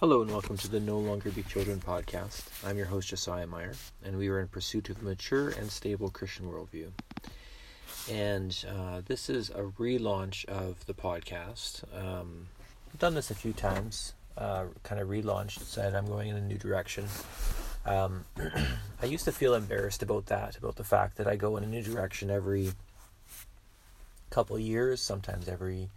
Hello and welcome to the No Longer Be Children podcast. I'm your host, Josiah Meyer, and we are in pursuit of a mature and stable Christian worldview. And uh, this is a relaunch of the podcast. Um, I've done this a few times, uh, kind of relaunched, said I'm going in a new direction. Um, I used to feel embarrassed about that, about the fact that I go in a new direction every couple years, sometimes every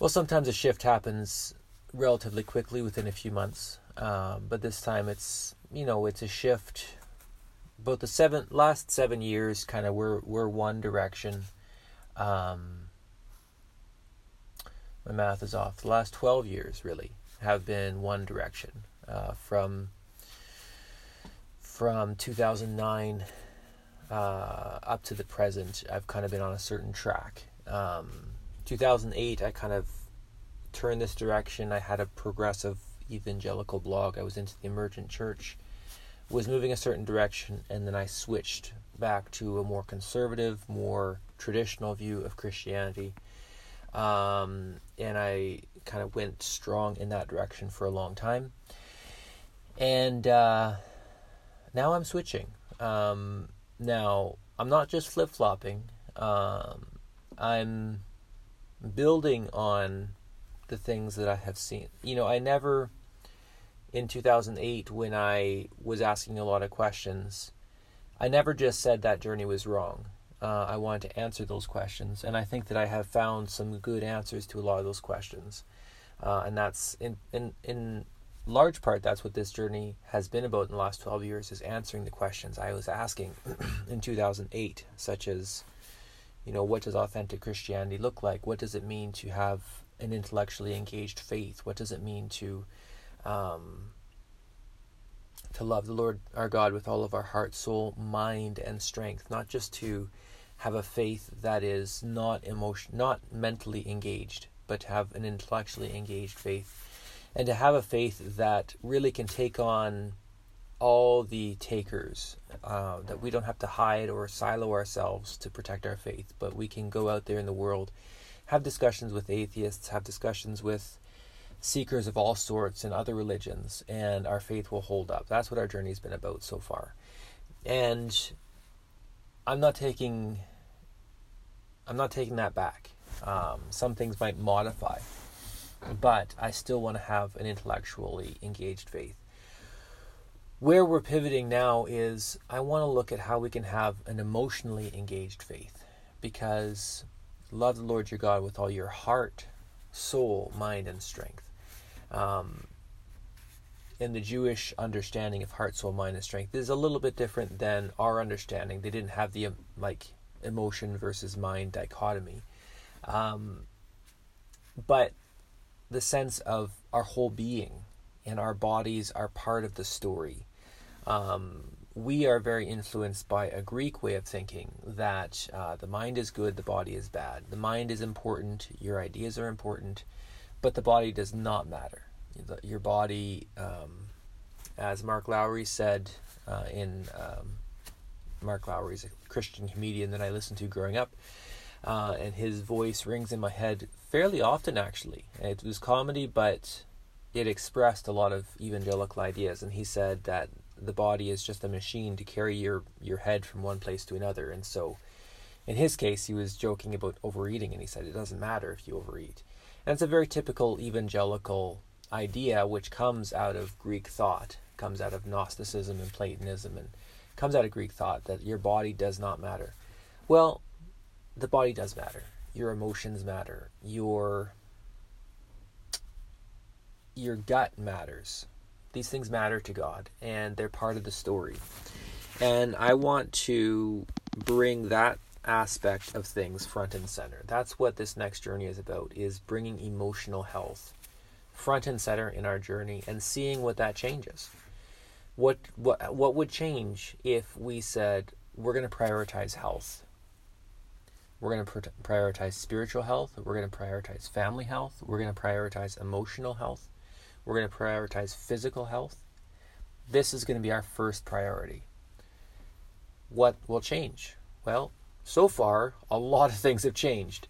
well, sometimes a shift happens relatively quickly within a few months. Um, but this time it's you know it's a shift. Both the seven last seven years kind of were were one direction. Um, my math is off. The last twelve years really have been one direction. Uh, from from 2009 uh, up to the present, I've kind of been on a certain track. Um, 2008, I kind of turn this direction. I had a progressive evangelical blog. I was into the emergent church, was moving a certain direction, and then I switched back to a more conservative, more traditional view of Christianity. Um, and I kind of went strong in that direction for a long time. And uh, now I'm switching. Um, now, I'm not just flip flopping, um, I'm building on the things that I have seen. You know, I never, in 2008, when I was asking a lot of questions, I never just said that journey was wrong. Uh, I wanted to answer those questions, and I think that I have found some good answers to a lot of those questions. Uh, and that's in, in in large part that's what this journey has been about in the last 12 years is answering the questions I was asking in 2008 such as you know what does authentic Christianity look like what does it mean to have an intellectually engaged faith? What does it mean to um, to love the Lord our God with all of our heart, soul, mind, and strength? Not just to have a faith that is not emotion, not mentally engaged, but to have an intellectually engaged faith, and to have a faith that really can take on all the takers. Uh, that we don't have to hide or silo ourselves to protect our faith, but we can go out there in the world have discussions with atheists, have discussions with seekers of all sorts and other religions, and our faith will hold up. That's what our journey's been about so far. And I'm not taking I'm not taking that back. Um, some things might modify, but I still want to have an intellectually engaged faith. Where we're pivoting now is I want to look at how we can have an emotionally engaged faith because Love the Lord your God with all your heart, soul, mind, and strength. Um, in the Jewish understanding of heart, soul, mind, and strength is a little bit different than our understanding. They didn't have the um, like emotion versus mind dichotomy, um, but the sense of our whole being and our bodies are part of the story. Um, we are very influenced by a Greek way of thinking that uh, the mind is good, the body is bad. The mind is important, your ideas are important, but the body does not matter. Your body, um, as Mark Lowry said uh, in um, Mark Lowry's a Christian comedian that I listened to growing up, uh, and his voice rings in my head fairly often. Actually, it was comedy, but it expressed a lot of evangelical ideas. And he said that the body is just a machine to carry your your head from one place to another. And so in his case he was joking about overeating and he said it doesn't matter if you overeat. And it's a very typical evangelical idea which comes out of greek thought comes out of gnosticism and platonism and comes out of greek thought that your body does not matter. Well the body does matter. Your emotions matter. Your your gut matters these things matter to God and they're part of the story. And I want to bring that aspect of things front and center. That's what this next journey is about is bringing emotional health front and center in our journey and seeing what that changes. What what what would change if we said we're going to prioritize health? We're going to prioritize spiritual health, we're going to prioritize family health, we're going to prioritize emotional health we're going to prioritize physical health. This is going to be our first priority. What will change? Well, so far, a lot of things have changed,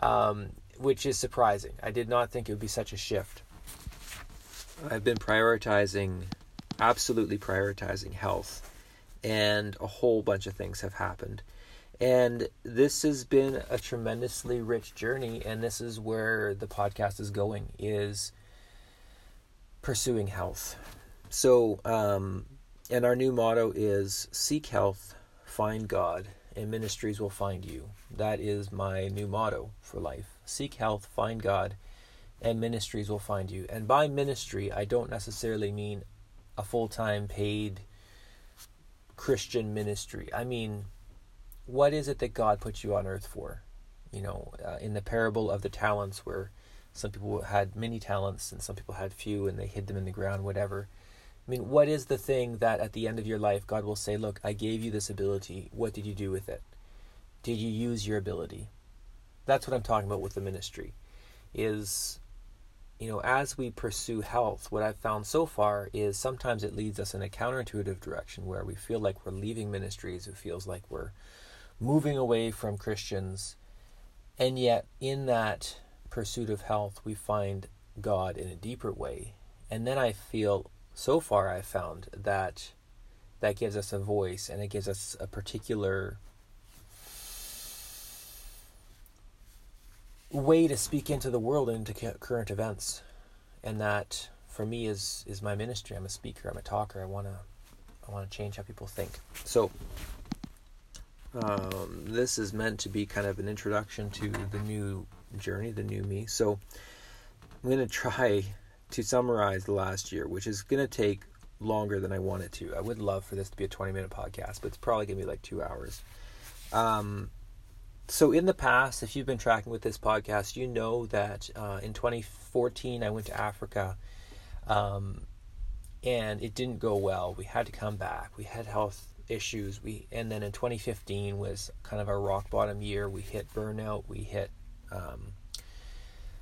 um, which is surprising. I did not think it would be such a shift. I've been prioritizing, absolutely prioritizing health, and a whole bunch of things have happened. And this has been a tremendously rich journey, and this is where the podcast is going is pursuing health. So, um, and our new motto is seek health, find God, and ministries will find you. That is my new motto for life. Seek health, find God, and ministries will find you. And by ministry, I don't necessarily mean a full time paid Christian ministry. I mean, what is it that God put you on earth for? You know, uh, in the parable of the talents, where some people had many talents and some people had few and they hid them in the ground, whatever. I mean, what is the thing that at the end of your life God will say, Look, I gave you this ability. What did you do with it? Did you use your ability? That's what I'm talking about with the ministry. Is, you know, as we pursue health, what I've found so far is sometimes it leads us in a counterintuitive direction where we feel like we're leaving ministries, it feels like we're moving away from Christians. And yet, in that pursuit of health, we find God in a deeper way. And then I feel so far I've found that that gives us a voice and it gives us a particular way to speak into the world and into current events. And that for me is is my ministry. I'm a speaker. I'm a talker. I want to i want to change how people think. So um, this is meant to be kind of an introduction to the new journey the new me so i'm going to try to summarize the last year, which is going to take longer than I want it to. I would love for this to be a 20 minute podcast, but it's probably going to be like two hours. Um, so, in the past, if you've been tracking with this podcast, you know that uh, in 2014 I went to Africa um, and it didn't go well. We had to come back. We had health issues. We and then in 2015 was kind of our rock bottom year. We hit burnout. We hit um,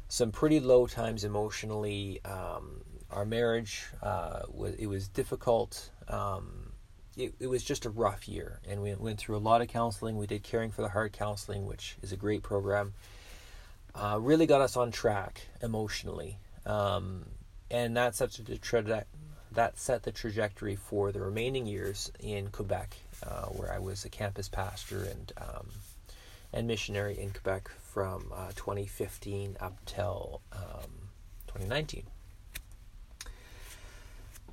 some pretty low times emotionally. Um, our marriage uh, was it was difficult. Um, it, it was just a rough year, and we went through a lot of counseling. We did caring for the heart counseling, which is a great program. Uh, really got us on track emotionally, um, and that set the tra- that set the trajectory for the remaining years in Quebec, uh, where I was a campus pastor and um, and missionary in Quebec from uh, 2015 up till um, 2019.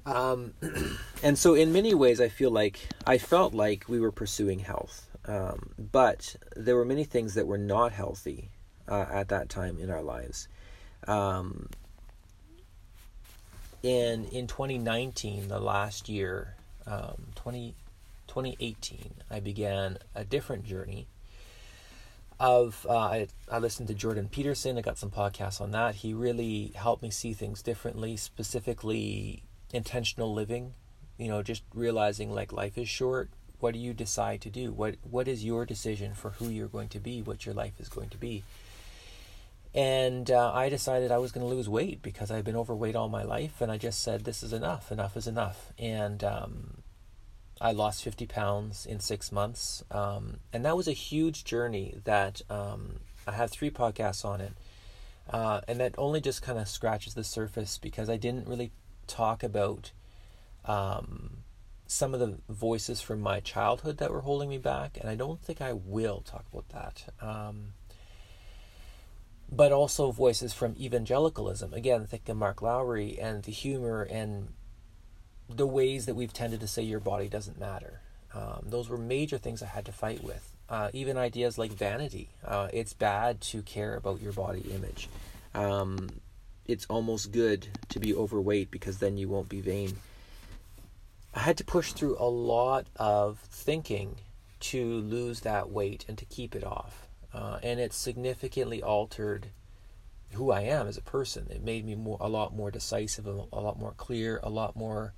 Um, and so, in many ways, I feel like I felt like we were pursuing health, um, but there were many things that were not healthy uh, at that time in our lives. Um, and in 2019, the last year, um, 20, 2018, I began a different journey of uh, I, I listened to Jordan Peterson. I got some podcasts on that. He really helped me see things differently, specifically intentional living. You know, just realizing like life is short. What do you decide to do? What What is your decision for who you're going to be? What your life is going to be? And uh, I decided I was going to lose weight because I've been overweight all my life, and I just said this is enough. Enough is enough. And um, I lost 50 pounds in six months. Um, and that was a huge journey that um, I have three podcasts on it. Uh, and that only just kind of scratches the surface because I didn't really talk about um, some of the voices from my childhood that were holding me back. And I don't think I will talk about that. Um, but also voices from evangelicalism. Again, think of Mark Lowry and the humor and the ways that we've tended to say your body doesn't matter. Um, those were major things I had to fight with. Uh, even ideas like vanity. Uh, it's bad to care about your body image. Um, it's almost good to be overweight because then you won't be vain. I had to push through a lot of thinking to lose that weight and to keep it off. Uh, and it significantly altered who I am as a person. It made me more, a lot more decisive, a, a lot more clear, a lot more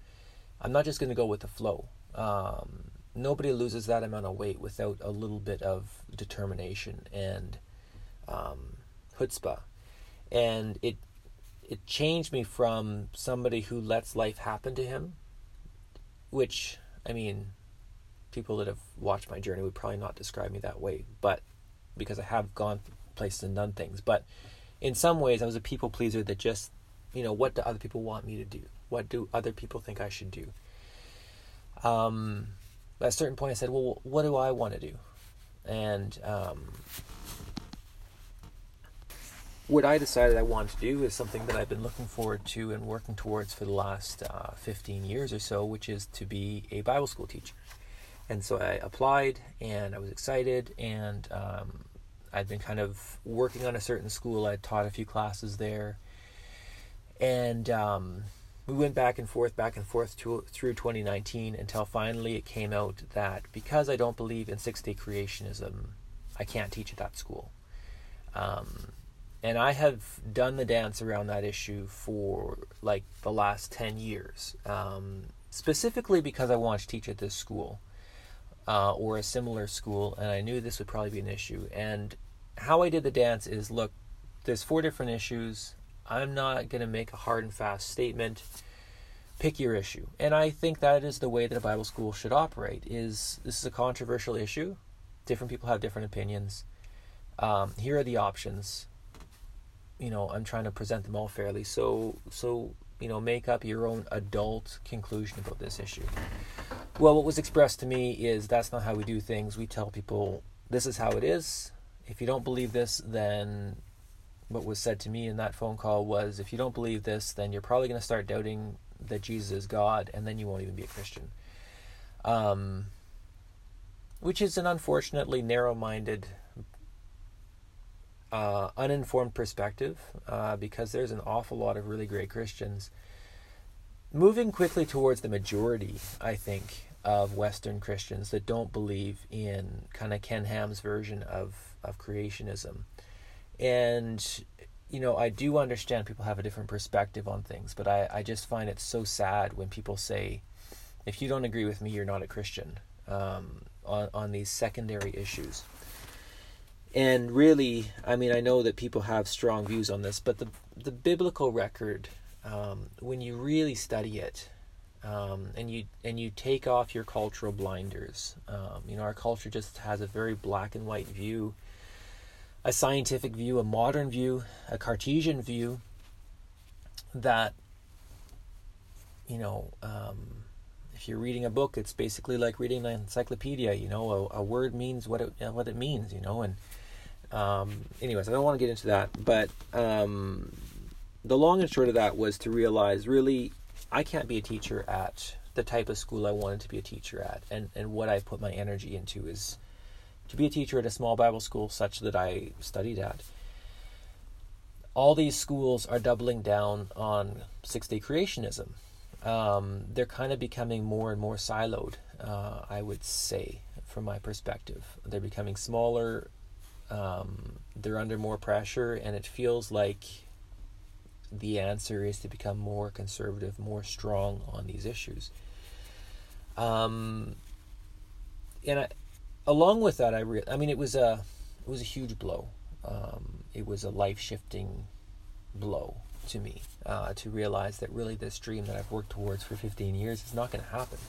I'm not just going to go with the flow. Um, nobody loses that amount of weight without a little bit of determination and um, chutzpah. And it it changed me from somebody who lets life happen to him, which I mean, people that have watched my journey would probably not describe me that way, but because I have gone places and done things. But in some ways, I was a people pleaser that just you know, what do other people want me to do? What do other people think I should do? Um, at a certain point, I said, well, what do I want to do? And um, what I decided I wanted to do is something that I've been looking forward to and working towards for the last uh, 15 years or so, which is to be a Bible school teacher. And so I applied and I was excited and um, I'd been kind of working on a certain school. I'd taught a few classes there. And um, we went back and forth, back and forth to, through 2019 until finally it came out that because I don't believe in six day creationism, I can't teach at that school. Um, and I have done the dance around that issue for like the last 10 years, um, specifically because I want to teach at this school uh, or a similar school, and I knew this would probably be an issue. And how I did the dance is look, there's four different issues. I'm not going to make a hard and fast statement. Pick your issue. And I think that is the way that a Bible school should operate is this is a controversial issue. Different people have different opinions. Um, here are the options you know i'm trying to present them all fairly so so you know make up your own adult conclusion about this issue well what was expressed to me is that's not how we do things we tell people this is how it is if you don't believe this then what was said to me in that phone call was if you don't believe this then you're probably going to start doubting that jesus is god and then you won't even be a christian um, which is an unfortunately narrow-minded uh, uninformed perspective uh, because there's an awful lot of really great Christians moving quickly towards the majority, I think, of Western Christians that don't believe in kind of Ken Ham's version of, of creationism. And, you know, I do understand people have a different perspective on things, but I, I just find it so sad when people say, if you don't agree with me, you're not a Christian um, on, on these secondary issues. And really, I mean, I know that people have strong views on this, but the the biblical record, um, when you really study it, um, and you and you take off your cultural blinders, um, you know, our culture just has a very black and white view, a scientific view, a modern view, a Cartesian view. That, you know, um, if you're reading a book, it's basically like reading an encyclopedia. You know, a, a word means what it what it means. You know, and um, anyways, I don't want to get into that, but um, the long and short of that was to realize really I can't be a teacher at the type of school I wanted to be a teacher at, and and what I put my energy into is to be a teacher at a small Bible school such that I studied at. All these schools are doubling down on six day creationism. Um, they're kind of becoming more and more siloed, uh, I would say, from my perspective. They're becoming smaller, um, they're under more pressure, and it feels like the answer is to become more conservative, more strong on these issues. Um, and I, along with that, I re- I mean, it was a it was a huge blow. Um, it was a life shifting blow to me uh, to realize that really this dream that I've worked towards for 15 years is not going to happen.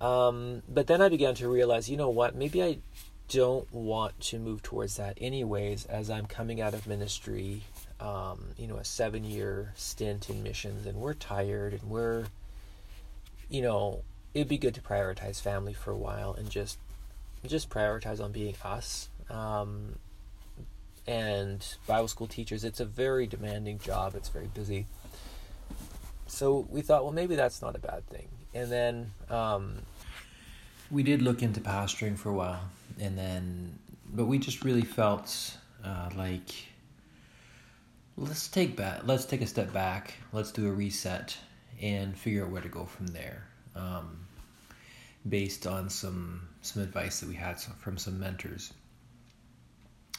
Um, but then I began to realize, you know what? Maybe I don't want to move towards that anyways as I'm coming out of ministry, um, you know, a seven year stint in missions and we're tired and we're, you know, it'd be good to prioritize family for a while and just, just prioritize on being us. Um, and Bible school teachers, it's a very demanding job. It's very busy. So we thought, well, maybe that's not a bad thing. And then um, we did look into pastoring for a while and then but we just really felt uh, like let's take back let's take a step back let's do a reset and figure out where to go from there um, based on some some advice that we had from some mentors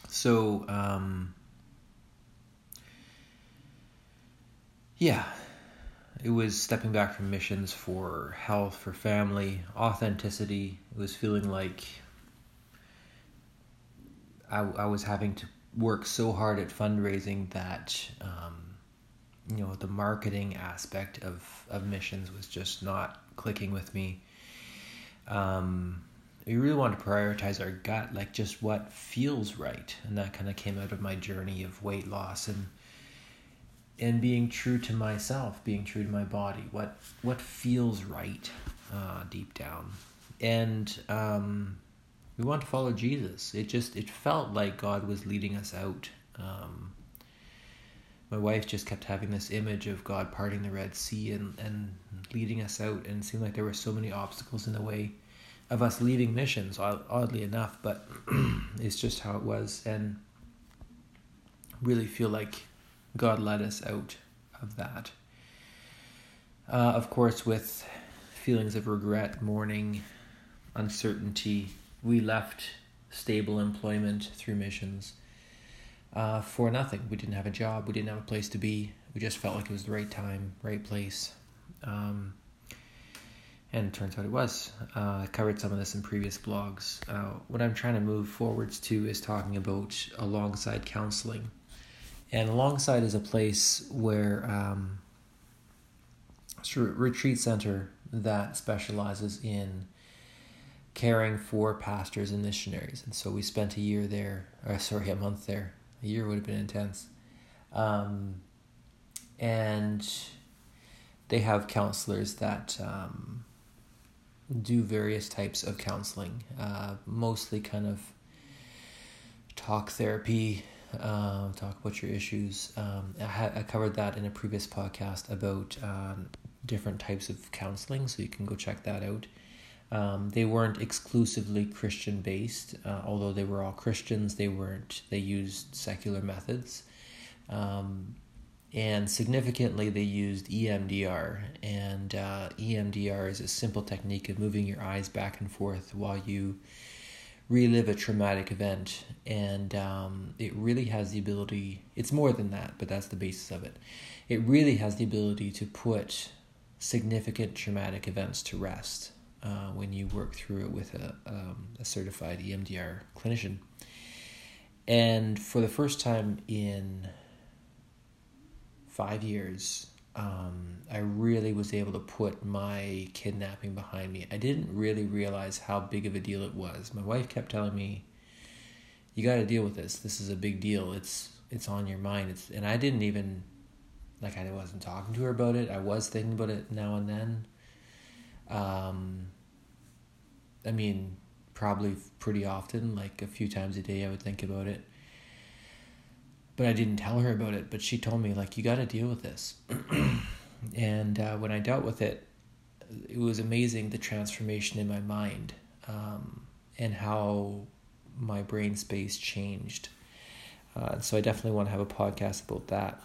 so um, yeah it was stepping back from missions for health for family authenticity it was feeling like I, I was having to work so hard at fundraising that um, you know the marketing aspect of of missions was just not clicking with me. Um, we really want to prioritize our gut, like just what feels right, and that kind of came out of my journey of weight loss and and being true to myself, being true to my body, what what feels right uh, deep down, and um, we want to follow Jesus. It just it felt like God was leading us out. Um, my wife just kept having this image of God parting the Red Sea and, and leading us out, and it seemed like there were so many obstacles in the way of us leaving missions, oddly enough, but it's just how it was, and really feel like God led us out of that. Uh, of course, with feelings of regret, mourning, uncertainty, we left stable employment through missions uh, for nothing. We didn't have a job. We didn't have a place to be. We just felt like it was the right time, right place. Um, and it turns out it was. Uh, I covered some of this in previous blogs. Uh, what I'm trying to move forwards to is talking about alongside counseling. And alongside is a place where um, it's a retreat center that specializes in caring for pastors and missionaries. And so we spent a year there, or sorry, a month there a year would have been intense. Um, and they have counselors that um, do various types of counseling, uh, mostly kind of talk therapy, uh, talk about your issues. Um, I, ha- I covered that in a previous podcast about um, different types of counseling, so you can go check that out. Um, they weren't exclusively Christian based, uh, although they were all Christians. They weren't. They used secular methods, um, and significantly, they used EMDR. And uh, EMDR is a simple technique of moving your eyes back and forth while you relive a traumatic event, and um, it really has the ability. It's more than that, but that's the basis of it. It really has the ability to put significant traumatic events to rest uh, when you work through it with a, um, a certified EMDR clinician. And for the first time in five years, um, I really was able to put my kidnapping behind me. I didn't really realize how big of a deal it was. My wife kept telling me, "You got to deal with this. This is a big deal. It's it's on your mind." It's and I didn't even like I wasn't talking to her about it. I was thinking about it now and then, um, I mean, probably pretty often, like a few times a day, I would think about it. But I didn't tell her about it. But she told me, like, you got to deal with this. and uh, when I dealt with it, it was amazing the transformation in my mind um, and how my brain space changed. Uh, so I definitely want to have a podcast about that.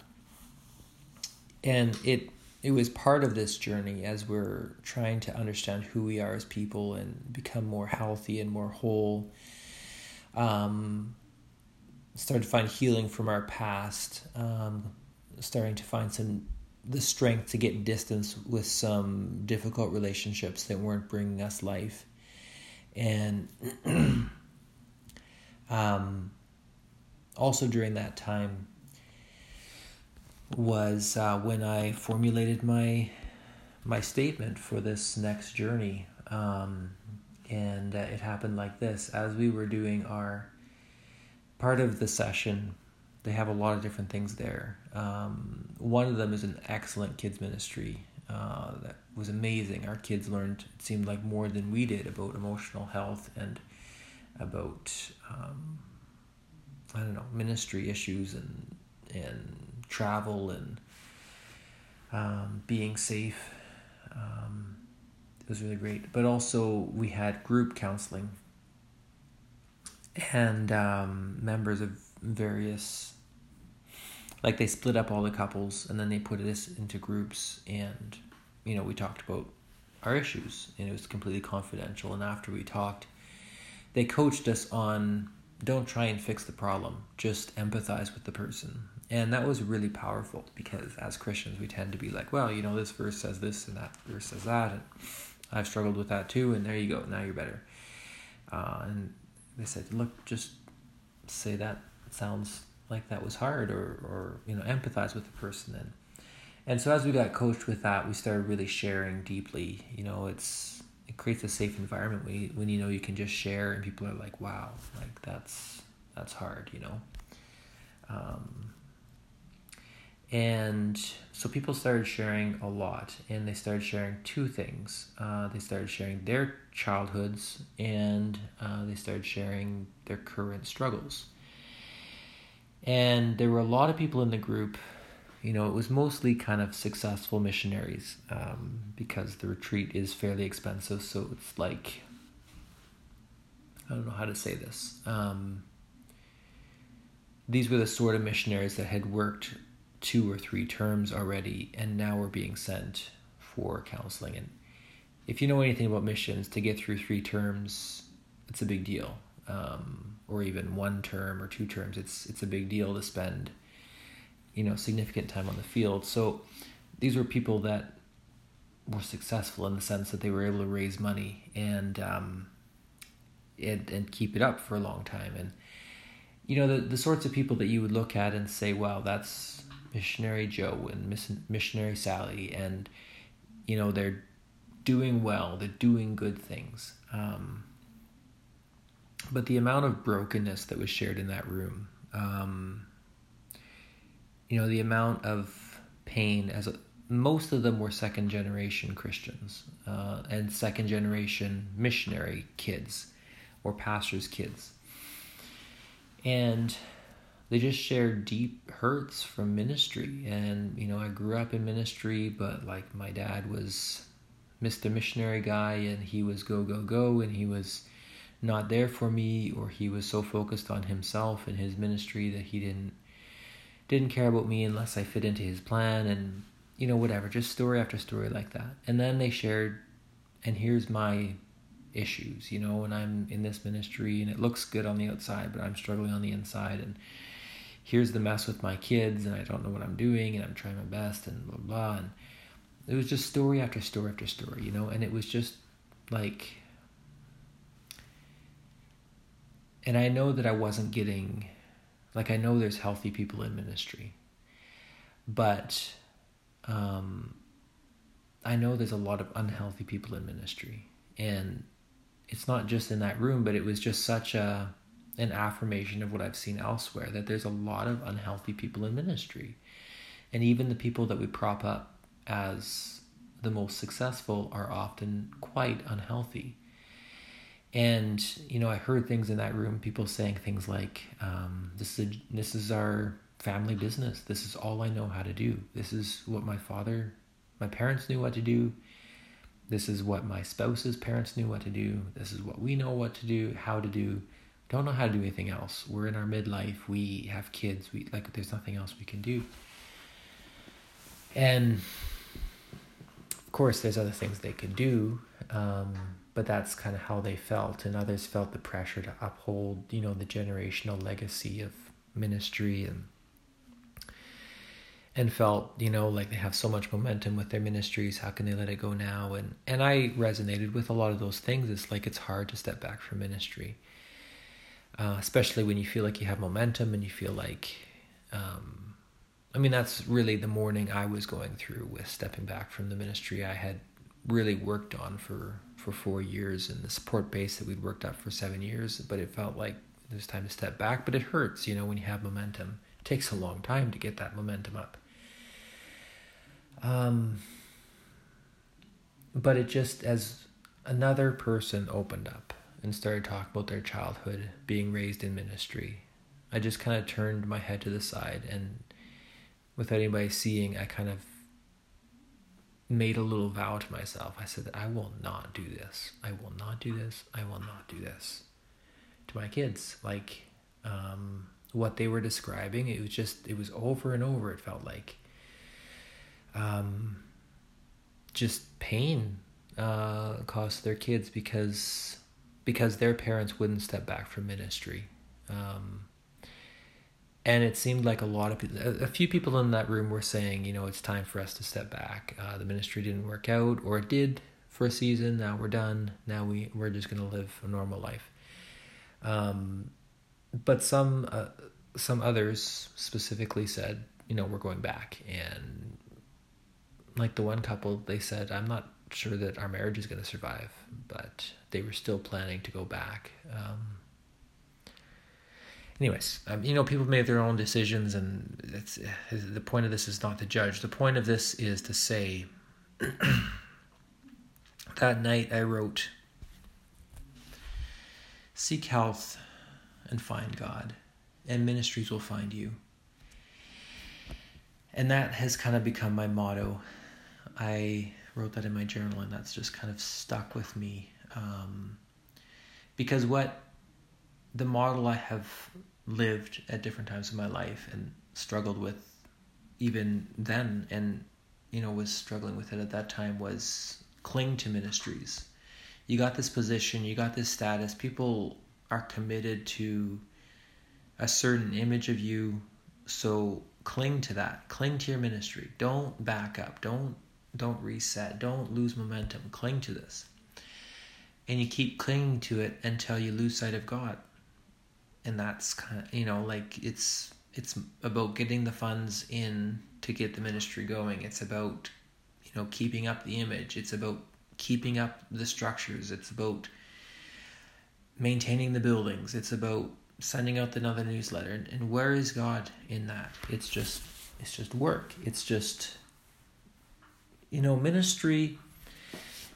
And it it was part of this journey as we're trying to understand who we are as people and become more healthy and more whole. Um, started to find healing from our past. Um, starting to find some the strength to get distance with some difficult relationships that weren't bringing us life, and um, also during that time was uh, when I formulated my my statement for this next journey. Um, and uh, it happened like this as we were doing our part of the session they have a lot of different things there um, one of them is an excellent kids ministry uh, that was amazing our kids learned it seemed like more than we did about emotional health and about um, i don't know ministry issues and and travel and um, being safe. Um, it was really great. But also, we had group counseling and um, members of various, like they split up all the couples and then they put us into groups and, you know, we talked about our issues and it was completely confidential. And after we talked, they coached us on don't try and fix the problem, just empathize with the person and that was really powerful because as Christians, we tend to be like, well, you know, this verse says this and that verse says that. And I've struggled with that too. And there you go. Now you're better. Uh, and they said, look, just say that sounds like that was hard or, or, you know, empathize with the person. And, and so as we got coached with that, we started really sharing deeply, you know, it's, it creates a safe environment when you, when you know you can just share and people are like, wow, like that's, that's hard, you know? Um, and so people started sharing a lot, and they started sharing two things. Uh, they started sharing their childhoods, and uh, they started sharing their current struggles. And there were a lot of people in the group. You know, it was mostly kind of successful missionaries um, because the retreat is fairly expensive. So it's like, I don't know how to say this. Um, these were the sort of missionaries that had worked two or three terms already and now were being sent for counseling. And if you know anything about missions, to get through three terms, it's a big deal. Um, or even one term or two terms, it's it's a big deal to spend, you know, significant time on the field. So these were people that were successful in the sense that they were able to raise money and um, and, and keep it up for a long time. And you know, the the sorts of people that you would look at and say, "Wow, that's missionary Joe and missionary Sally, and you know they're doing well, they're doing good things. Um, but the amount of brokenness that was shared in that room, um, you know, the amount of pain as a, most of them were second generation Christians uh, and second generation missionary kids or pastors' kids. And they just shared deep hurts from ministry and you know i grew up in ministry but like my dad was mr missionary guy and he was go go go and he was not there for me or he was so focused on himself and his ministry that he didn't didn't care about me unless i fit into his plan and you know whatever just story after story like that. And then they shared and here's my issues you know and i'm in this ministry and it looks good on the outside but i'm struggling on the inside and here's the mess with my kids and I don't know what I'm doing and I'm trying my best and blah blah and it was just story after story after story, you know, and it was just like and I know that I wasn't getting like I know there's healthy people in ministry. But um I know there's a lot of unhealthy people in ministry and it's not just in that room, but it was just such a an affirmation of what I've seen elsewhere that there's a lot of unhealthy people in ministry. And even the people that we prop up as the most successful are often quite unhealthy. And you know, I heard things in that room, people saying things like, um, "This is this is our family business. This is all I know how to do. This is what my father, my parents knew what to do. This is what my spouse's parents knew what to do. This is what we know what to do, how to do don't know how to do anything else. We're in our midlife. We have kids. We like there's nothing else we can do. And of course, there's other things they could do, um, but that's kind of how they felt. And others felt the pressure to uphold, you know, the generational legacy of ministry and and felt you know like they have so much momentum with their ministries how can they let it go now and and i resonated with a lot of those things it's like it's hard to step back from ministry uh, especially when you feel like you have momentum and you feel like um, i mean that's really the mourning i was going through with stepping back from the ministry i had really worked on for for four years and the support base that we'd worked up for seven years. But it felt like it was time to step back. But it hurts you know when you have momentum. It takes a long time to get that momentum up. Um, but it just as another person opened up and started talking about their childhood being raised in ministry. I just kind of turned my head to the side and without anybody seeing, I kind of made a little vow to myself. I said, I will not do this. I will not do this. I will not do this to my kids. Like, um, what they were describing, it was just, it was over and over, it felt like. Um, just pain uh, caused their kids because because their parents wouldn't step back from ministry. Um, and it seemed like a lot of people, a few people in that room were saying, you know, it's time for us to step back. Uh, the ministry didn't work out, or it did for a season. Now we're done. Now we we're just going to live a normal life. Um, but some uh, some others specifically said, you know, we're going back. And like the one couple, they said, I'm not sure that our marriage is going to survive, but they were still planning to go back. Um, anyways, um, you know, people make their own decisions, and the point of this is not to judge. The point of this is to say. that night, I wrote, "Seek health, and find God, and ministries will find you." And that has kind of become my motto. I wrote that in my journal, and that's just kind of stuck with me. Um, because what the model I have lived at different times in my life and struggled with even then and you know was struggling with it at that time was cling to ministries. You got this position you got this status. People are committed to a certain image of you. So cling to that. Cling to your ministry. Don't back up. Don't don't reset. Don't lose momentum. Cling to this. And you keep clinging to it until you lose sight of god and that's kind of you know like it's it's about getting the funds in to get the ministry going. It's about you know keeping up the image. It's about keeping up the structures. It's about maintaining the buildings. It's about sending out another newsletter. And, where is god in that? It's just it's just work. It's just you know ministry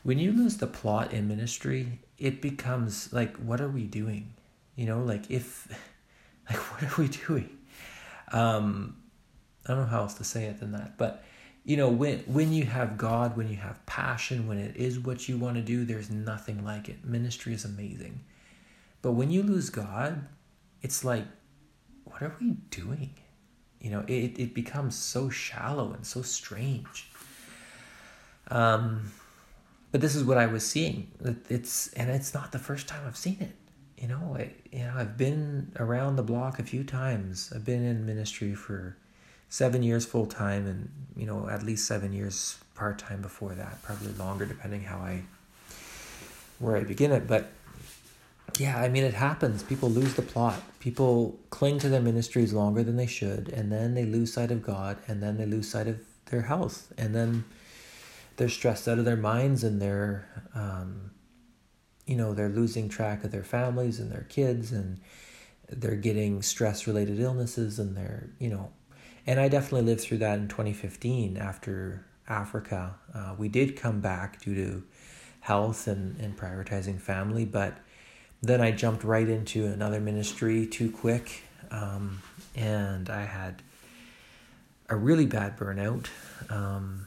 when you lose the plot in ministry it becomes like what are we doing you know, like if, like what are we doing? Um, I don't know how else to say it than that, but you know, when when you have God, when you have passion, when it is what you want to do, there's nothing like it. Ministry is amazing, but when you lose God, it's like, what are we doing? You know, it it becomes so shallow and so strange. Um, but this is what I was seeing. It's and it's not the first time I've seen it you know, I, you know, I've been around the block a few times. I've been in ministry for seven years full time, and you know, at least seven years part time before that, probably longer depending how I where I begin it. But yeah, I mean, it happens. People lose the plot. People cling to their ministries longer than they should, and then they lose sight of God, and then they lose sight of their health, and then they're stressed out of their minds, and they're um, you know they're losing track of their families and their kids and they're getting stress related illnesses and they're you know and i definitely lived through that in 2015 after africa. Uh, we did come back due to health and, and prioritizing family but then i jumped right into another ministry too quick um, and i had a really bad burnout um,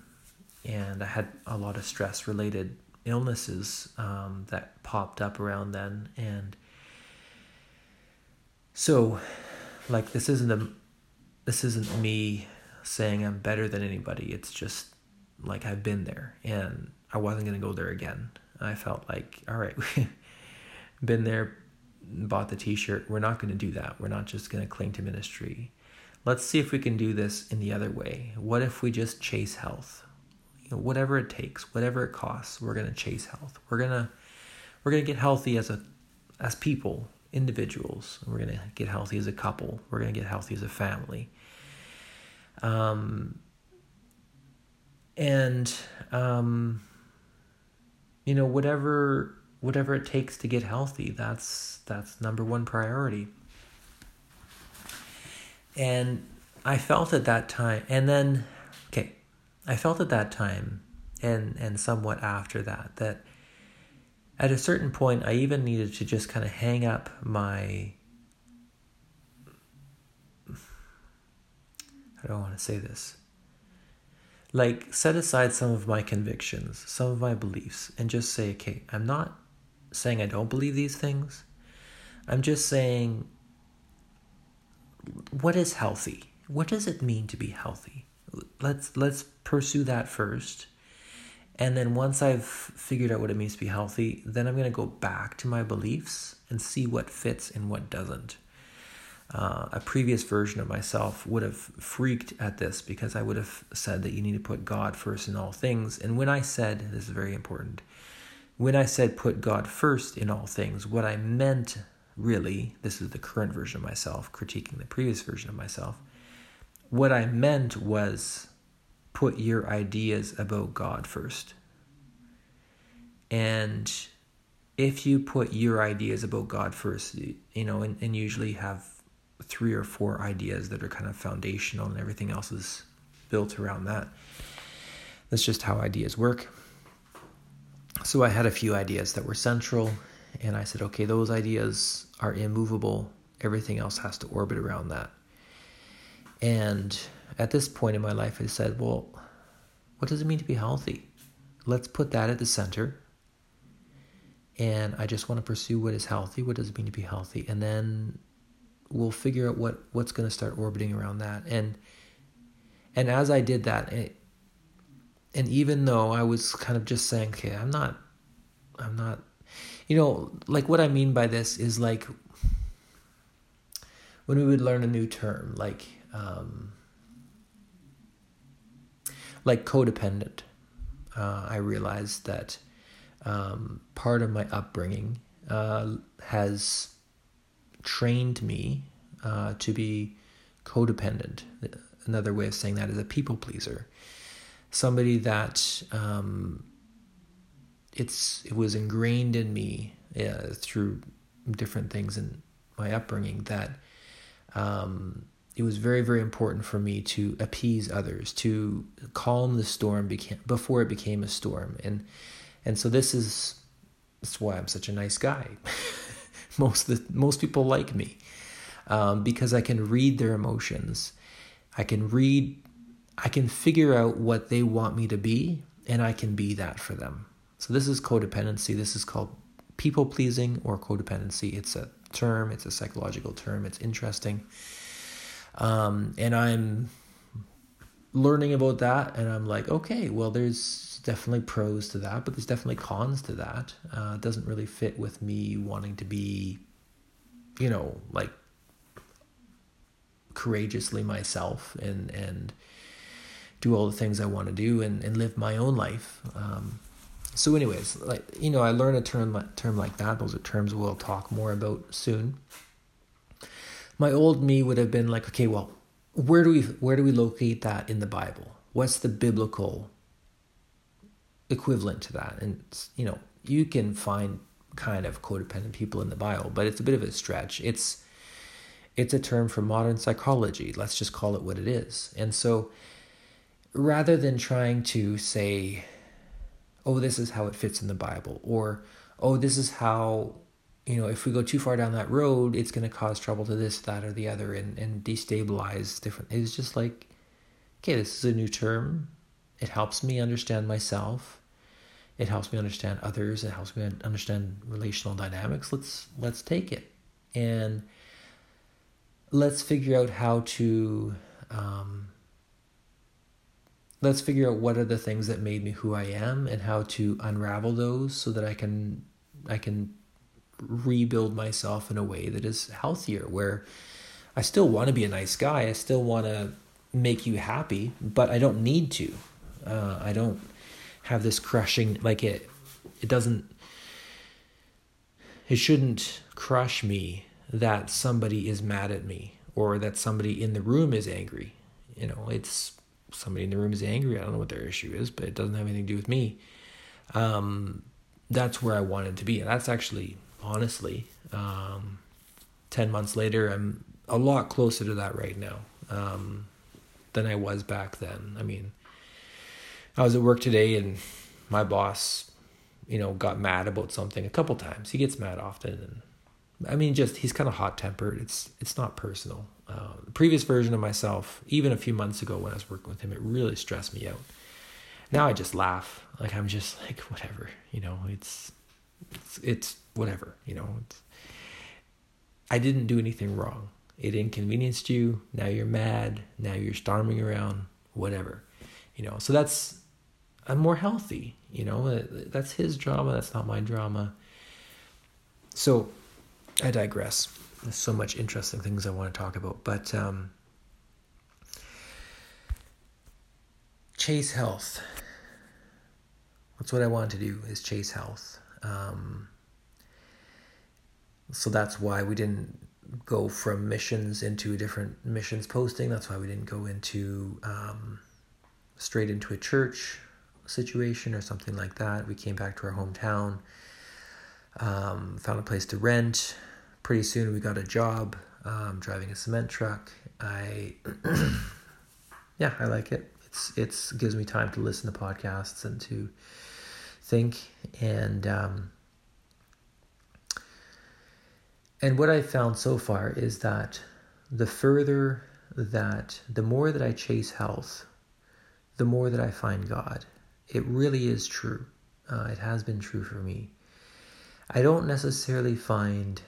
and i had a lot of stress related illnesses um, that popped up around then. And so like this isn't a this isn't me saying i'm better than anybody. It's just like i've been there and i wasn't going to go there again. I felt like all right been there bought the t-shirt. We're not going to do that. We're not just going to cling to ministry. Let's see if we can do this in the other way. What if we just chase health you know, whatever it takes, whatever it costs, we're gonna chase health. We're gonna we're gonna get healthy as a as people, individuals. We're gonna get healthy as a couple. We're gonna get healthy as a family. Um, and um, you know whatever whatever it takes to get healthy that's that's number one priority and i felt at that time and then I felt at that time and and somewhat after that that at a certain point I even needed to just kind of hang up my I don't want to say this. Like set aside some of my convictions, some of my beliefs and just say, "Okay, I'm not saying I don't believe these things. I'm just saying what is healthy? What does it mean to be healthy? let's let's pursue that first. And then once i've figured out what it means to be healthy then i'm going to go back to my beliefs and see what fits and what doesn't. Uh, a previous version of myself would have freaked at this because i would have said that you need to put god first in all things. And when i said this is very important when i said put god first in all things what i meant really this is the current version of myself critiquing the previous version of myself what I meant was put your ideas about God first. And if you put your ideas about God first, you know, and, and usually have three or four ideas that are kind of foundational, and everything else is built around that. That's just how ideas work. So I had a few ideas that were central, and I said, okay, those ideas are immovable. Everything else has to orbit around that. And at this point in my life, I said, well, what does it mean to be healthy? Let's put that at the center. And I just want to pursue what is healthy. What does it mean to be healthy? And then we'll figure out what, what's going to start orbiting around that. And and as I did that, it, and even though I was kind of just saying, okay, I'm not, I'm not, you know, like what I mean by this is like when we would learn a new term, like, um, like codependent, uh, I realized that um, part of my upbringing uh, has trained me uh, to be codependent. Another way of saying that is a people pleaser somebody that um, it's it was ingrained in me through different things in my upbringing that um, it was very very important for me to appease others to calm the storm before it became a storm and and so this is that's why I'm such a nice guy most the, most people like me um, because I can read their emotions I can read I can figure out what they want me to be and I can be that for them. So this is codependency. This is called people pleasing or codependency. It's a term, it's a psychological term, it's interesting. Um, and I'm learning about that and I'm like, okay, well, there's definitely pros to that, but there's definitely cons to that. Uh, it doesn't really fit with me wanting to be, you know, like courageously myself and, and, do all the things I want to do and, and live my own life. Um, so, anyways, like you know, I learned a term term like that. Those are terms we'll talk more about soon. My old me would have been like, okay, well, where do we where do we locate that in the Bible? What's the biblical equivalent to that? And you know, you can find kind of codependent people in the Bible, but it's a bit of a stretch. It's it's a term for modern psychology. Let's just call it what it is. And so rather than trying to say, oh, this is how it fits in the Bible, or oh, this is how, you know, if we go too far down that road, it's going to cause trouble to this, that, or the other and, and destabilize different. It's just like, okay, this is a new term. It helps me understand myself. It helps me understand others. It helps me understand relational dynamics. Let's let's take it and let's figure out how to um, let's figure out what are the things that made me who I am and how to unravel those so that I can I can rebuild myself in a way that is healthier where I still want to be a nice guy. I still want to make you happy, but I don't need to. Uh, I don't have this crushing like it it doesn't it shouldn't crush me that somebody is mad at me or that somebody in the room is angry. You know, it's somebody in the room is angry. I don't know what their issue is, but it doesn't have anything to do with me. Um, that's where I wanted to be. And that's actually, honestly, um, 10 months later, I'm a lot closer to that right now um, than I was back then. I mean, I was at work today and my boss, you know, got mad about something a couple times. He gets mad often. And I mean, just he's kind of hot tempered. It's it's not personal. Uh, the previous version of myself, even a few months ago when I was working with him, it really stressed me out. Now I just laugh. Like I'm just like whatever, you know. It's it's, it's whatever, you know. I didn't do anything wrong. It inconvenienced you. Now you're mad. Now you're storming around. Whatever, you know. So that's I'm more healthy. You know, that's his drama. That's not my drama. So I digress. There's so much interesting things I want to talk about, but um, chase health. That's what I want to do is chase health. Um, so that's why we didn't go from missions into a different missions posting. That's why we didn't go into um, straight into a church situation or something like that. We came back to our hometown, um, found a place to rent, pretty soon we got a job um, driving a cement truck. I yeah, I like it. It's it's gives me time to listen to podcasts and to think and um, and what I've found so far is that the further that the more that I chase health, the more that I find God. It really is true. Uh, it has been true for me. I don't necessarily find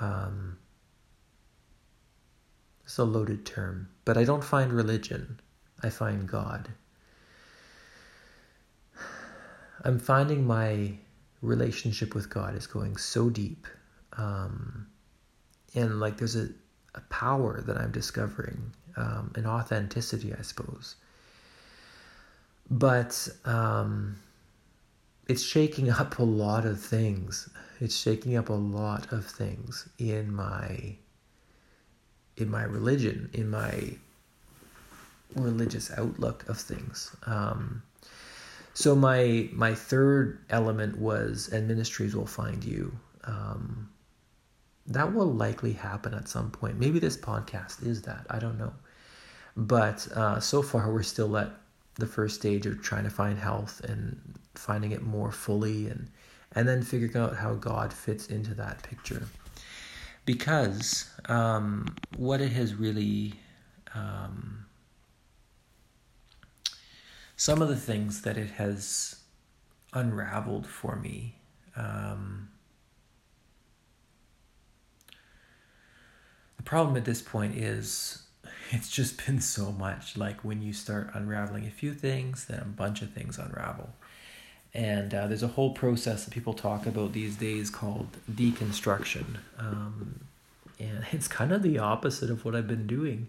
um, it's a loaded term, but I don't find religion. I find God. I'm finding my relationship with God is going so deep. Um, and like there's a, a power that I'm discovering, um, an authenticity, I suppose. But um, it's shaking up a lot of things. It's shaking up a lot of things in my in my religion, in my religious outlook of things. Um, so my my third element was, and ministries will find you. Um, that will likely happen at some point. Maybe this podcast is that. I don't know. But uh, so far, we're still at the first stage of trying to find health and finding it more fully, and and then figuring out how God fits into that picture because um, what it has really um, some of the things that it has unraveled for me um, problem at this point is it's just been so much like when you start unraveling a few things then a bunch of things unravel and uh, there's a whole process that people talk about these days called deconstruction. Um, and it's kind of the opposite of what I've been doing.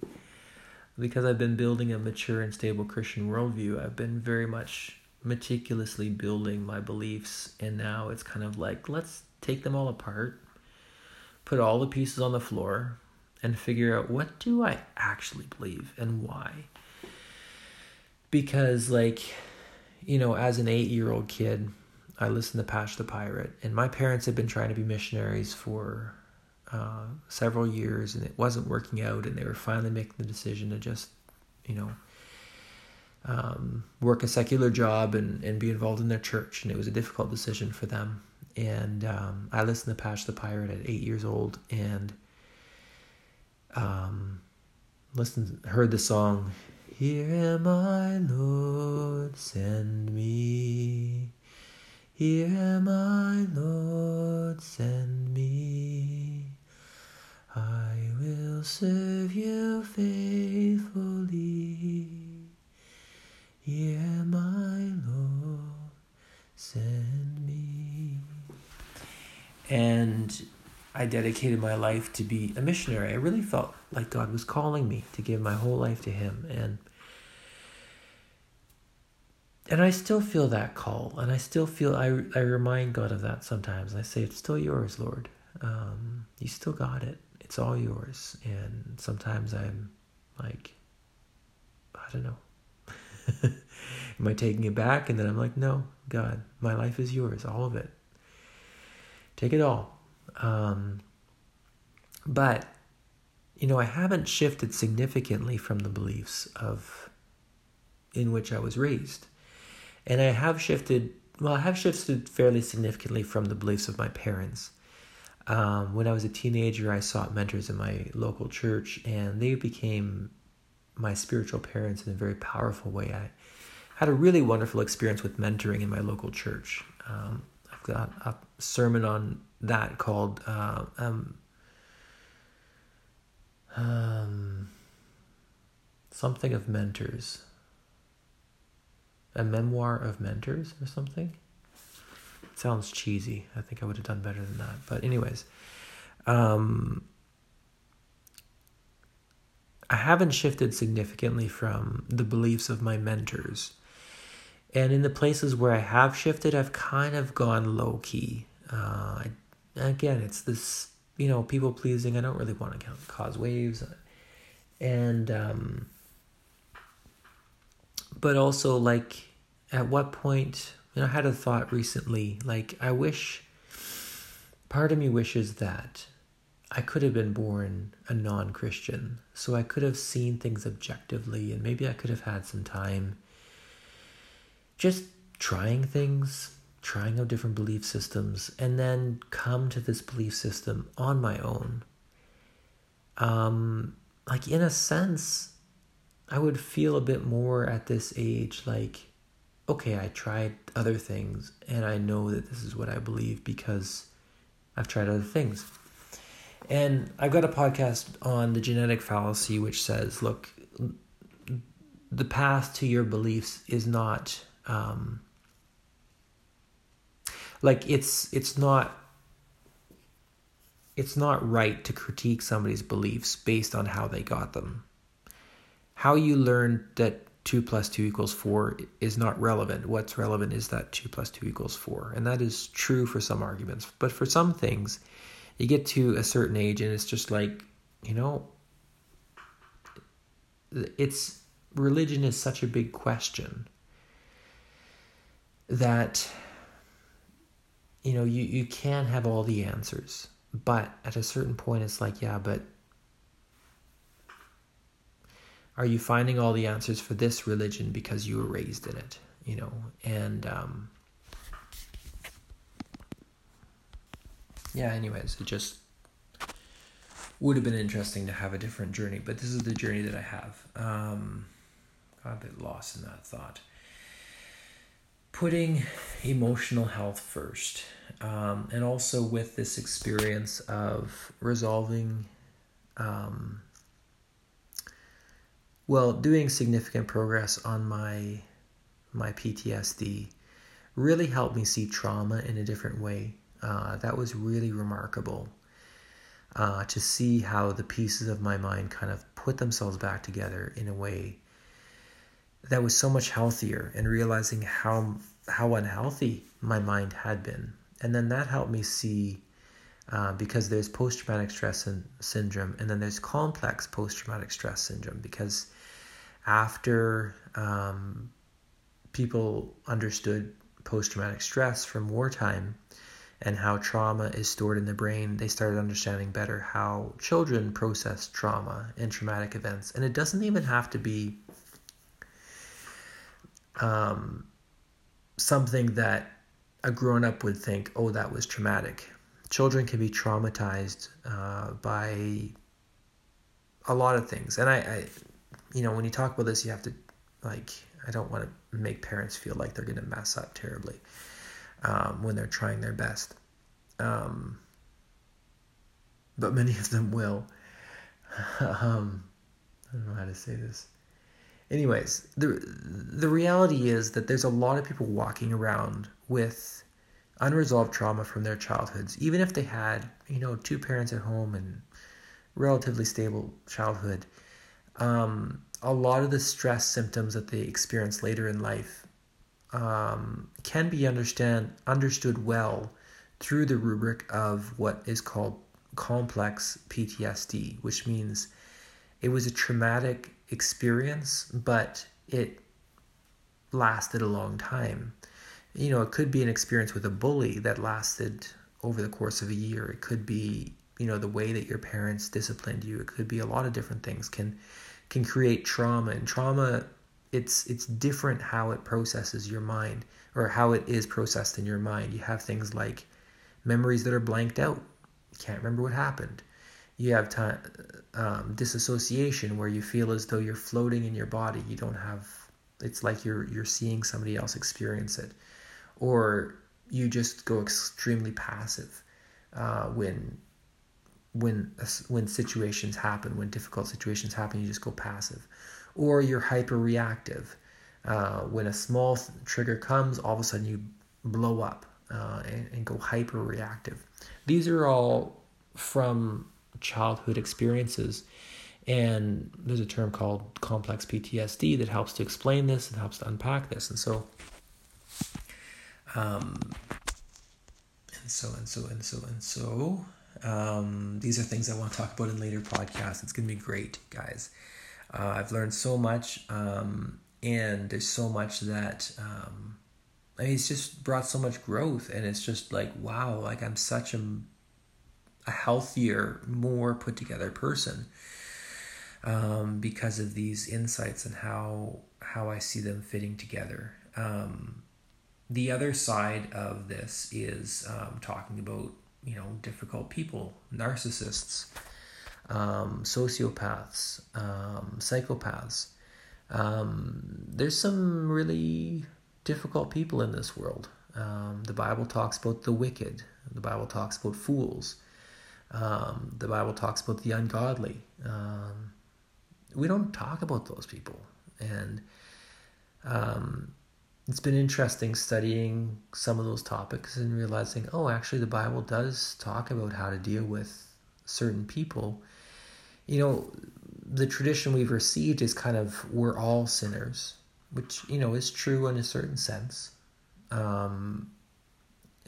Because I've been building a mature and stable Christian worldview, I've been very much meticulously building my beliefs. And now it's kind of like, let's take them all apart, put all the pieces on the floor, and figure out what do I actually believe and why. Because, like, you know, as an eight year old kid, I listened to Patch the Pirate, and my parents had been trying to be missionaries for uh, several years, and it wasn't working out, and they were finally making the decision to just, you know, um, work a secular job and, and be involved in their church, and it was a difficult decision for them. And um, I listened to Patch the Pirate at eight years old, and um, listened, heard the song here am I, Lord, send me. Here am I, Lord, send me. I will serve you faithfully. Here am I, Lord, send me. And I dedicated my life to be a missionary. I really felt like God was calling me to give my whole life to Him. And and I still feel that call, and I still feel I I remind God of that sometimes. I say, "It's still yours, Lord. Um, you still got it. It's all yours." And sometimes I'm like, I don't know. Am I taking it back? And then I'm like, no, God, my life is yours, all of it. Take it all. Um, but you know, I haven't shifted significantly from the beliefs of in which I was raised. And I have shifted, well, I have shifted fairly significantly from the beliefs of my parents. Um, when I was a teenager, I sought mentors in my local church, and they became my spiritual parents in a very powerful way. I had a really wonderful experience with mentoring in my local church. Um, I've got sermon on that called uh, um, um, something of mentors a memoir of mentors or something. It sounds cheesy. I think I would have done better than that. But anyways, um, I haven't shifted significantly from the beliefs of my mentors. And in the places where I have shifted, I've kind of gone low key. Uh, again, it's this, you know, people pleasing. I don't really want to cause waves. And, um, but also like at what point you know, I had a thought recently like I wish part of me wishes that I could have been born a non Christian. So I could have seen things objectively and maybe I could have had some time just trying things, trying out different belief systems, and then come to this belief system on my own. Um, like, in a sense, I would feel a bit more at this age like, okay, I tried other things and I know that this is what I believe because I've tried other things. And I've got a podcast on the genetic fallacy which says, look, the path to your beliefs is not um, like it's it's not it's not right to critique somebody's beliefs based on how they got them. How you learned that 2 plus 2 equals 4 is not relevant. What's relevant is that 2 plus 2 equals 4. And that is true for some arguments. But for some things, you get to a certain age and it's just like, you know, it's religion is such a big question that you know you, you can have all the answers but at a certain point it's like yeah but are you finding all the answers for this religion because you were raised in it you know? And um yeah anyways it just would have been interesting to have a different journey but this is the journey that i have. Um got a bit lost in that thought putting emotional health first. Um, and also with this experience of resolving, um, well, doing significant progress on my my PTSD really helped me see trauma in a different way. Uh, that was really remarkable uh, to see how the pieces of my mind kind of put themselves back together in a way that was so much healthier and realizing how how unhealthy my mind had been. And then that helped me see uh, because there's post-traumatic stress syndrome and then there's complex post-traumatic stress syndrome because after um, people understood post-traumatic stress from wartime and how trauma is stored in the brain they started understanding better how children process trauma and traumatic events. And it doesn't even have to be um, something that a grown up would think, oh, that was traumatic. Children can be traumatized uh, by a lot of things. And I, I, you know, when you talk about this, you have to, like, I don't want to make parents feel like they're going to mess up terribly um, when they're trying their best. Um, but many of them will. um, I don't know how to say this anyways, the the reality is that there's a lot of people walking around with unresolved trauma from their childhoods, even if they had, you know, two parents at home and relatively stable childhood. Um, a lot of the stress symptoms that they experience later in life um, can be understand understood well through the rubric of what is called complex PTSD, which means it was a traumatic experience, but it lasted a long time. You know, it could be an experience with a bully that lasted over the course of a year. It could be, you know, the way that your parents disciplined you. It could be a lot of different things can can create trauma. And trauma it's it's different how it processes your mind or how it is processed in your mind. You have things like memories that are blanked out. You can't remember what happened you have time um, disassociation where you feel as though you're floating in your body. You don't have it's like you're you're seeing somebody else experience it. Or you just go extremely passive uh, when when when situations happen when difficult situations happen you just go passive. Or you're hyper reactive uh, when a small trigger comes all of a sudden you blow up uh, and, and go hyper reactive these are all from childhood experiences. And there's a term called complex PTSD that helps to explain this and helps to unpack this. And so, um, and so, and so, and so, and so, um, these are things I want to talk about in later podcasts. It's going to be great, guys. Uh, I've learned so much, um, and there's so much that, um, I mean, it's just brought so much growth, and it's just like, wow, like I'm such a a healthier, more put together person um, because of these insights and how how I see them fitting together. Um, the other side of this is um, talking about you know difficult people, narcissists, um, sociopaths, um, psychopaths. Um, there's some really difficult people in this world. The Bible talks about the wicked. The Bible talks about fools. Um, the Bible talks about the ungodly. Um, we don't talk about those people, and um, it's been interesting studying some of those topics and realizing, oh, actually, the Bible does talk about how to deal with certain people. You know, the tradition we've received is kind of we're all sinners, which you know is true in a certain sense. Um,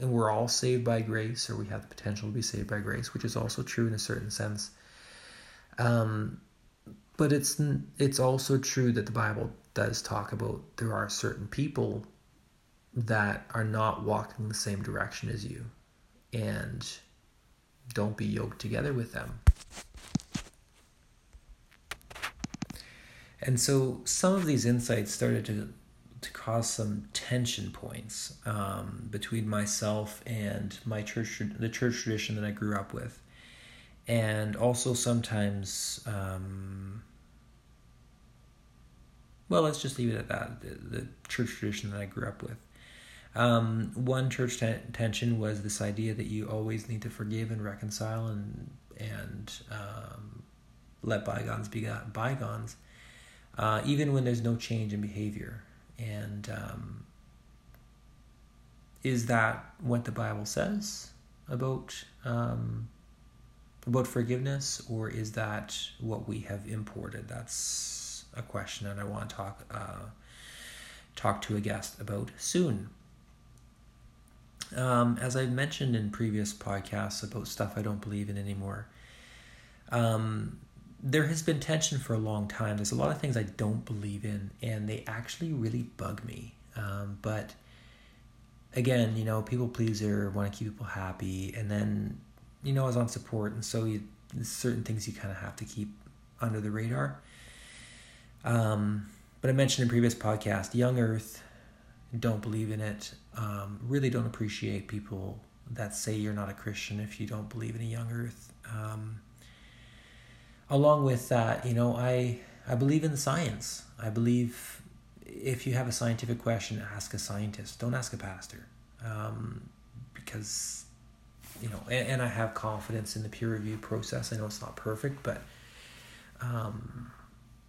and we're all saved by grace, or we have the potential to be saved by grace, which is also true in a certain sense. Um, but it's it's also true that the Bible does talk about there are certain people that are not walking the same direction as you, and don't be yoked together with them. And so some of these insights started to to cause some tension points um, between myself and my church, the church tradition that I grew up with, and also sometimes, um, well, let's just leave it at that. The, the church tradition that I grew up with. Um, one church ten- tension was this idea that you always need to forgive and reconcile and and um, let bygones be bygones, uh, even when there's no change in behavior. And um, is that what the Bible says about um, about forgiveness, or is that what we have imported? That's a question that I want to talk uh, talk to a guest about soon. Um, as I've mentioned in previous podcasts about stuff I don't believe in anymore, um, there has been tension for a long time. There's a lot of things I don't believe in, and they actually really bug me. Um, but again, you know, people pleaser, want to keep people happy, and then, you know, I was on support, and so you, certain things you kind of have to keep under the radar. Um, but I mentioned in previous podcast, Young Earth, don't believe in it. Um, really don't appreciate people that say you're not a Christian if you don't believe in a Young Earth. Um, along with that, you know, I I believe in science. I believe if you have a scientific question, ask a scientist. Don't ask a pastor, um, because you know, and, and, I have confidence in the peer review process. I know it's not perfect, but um,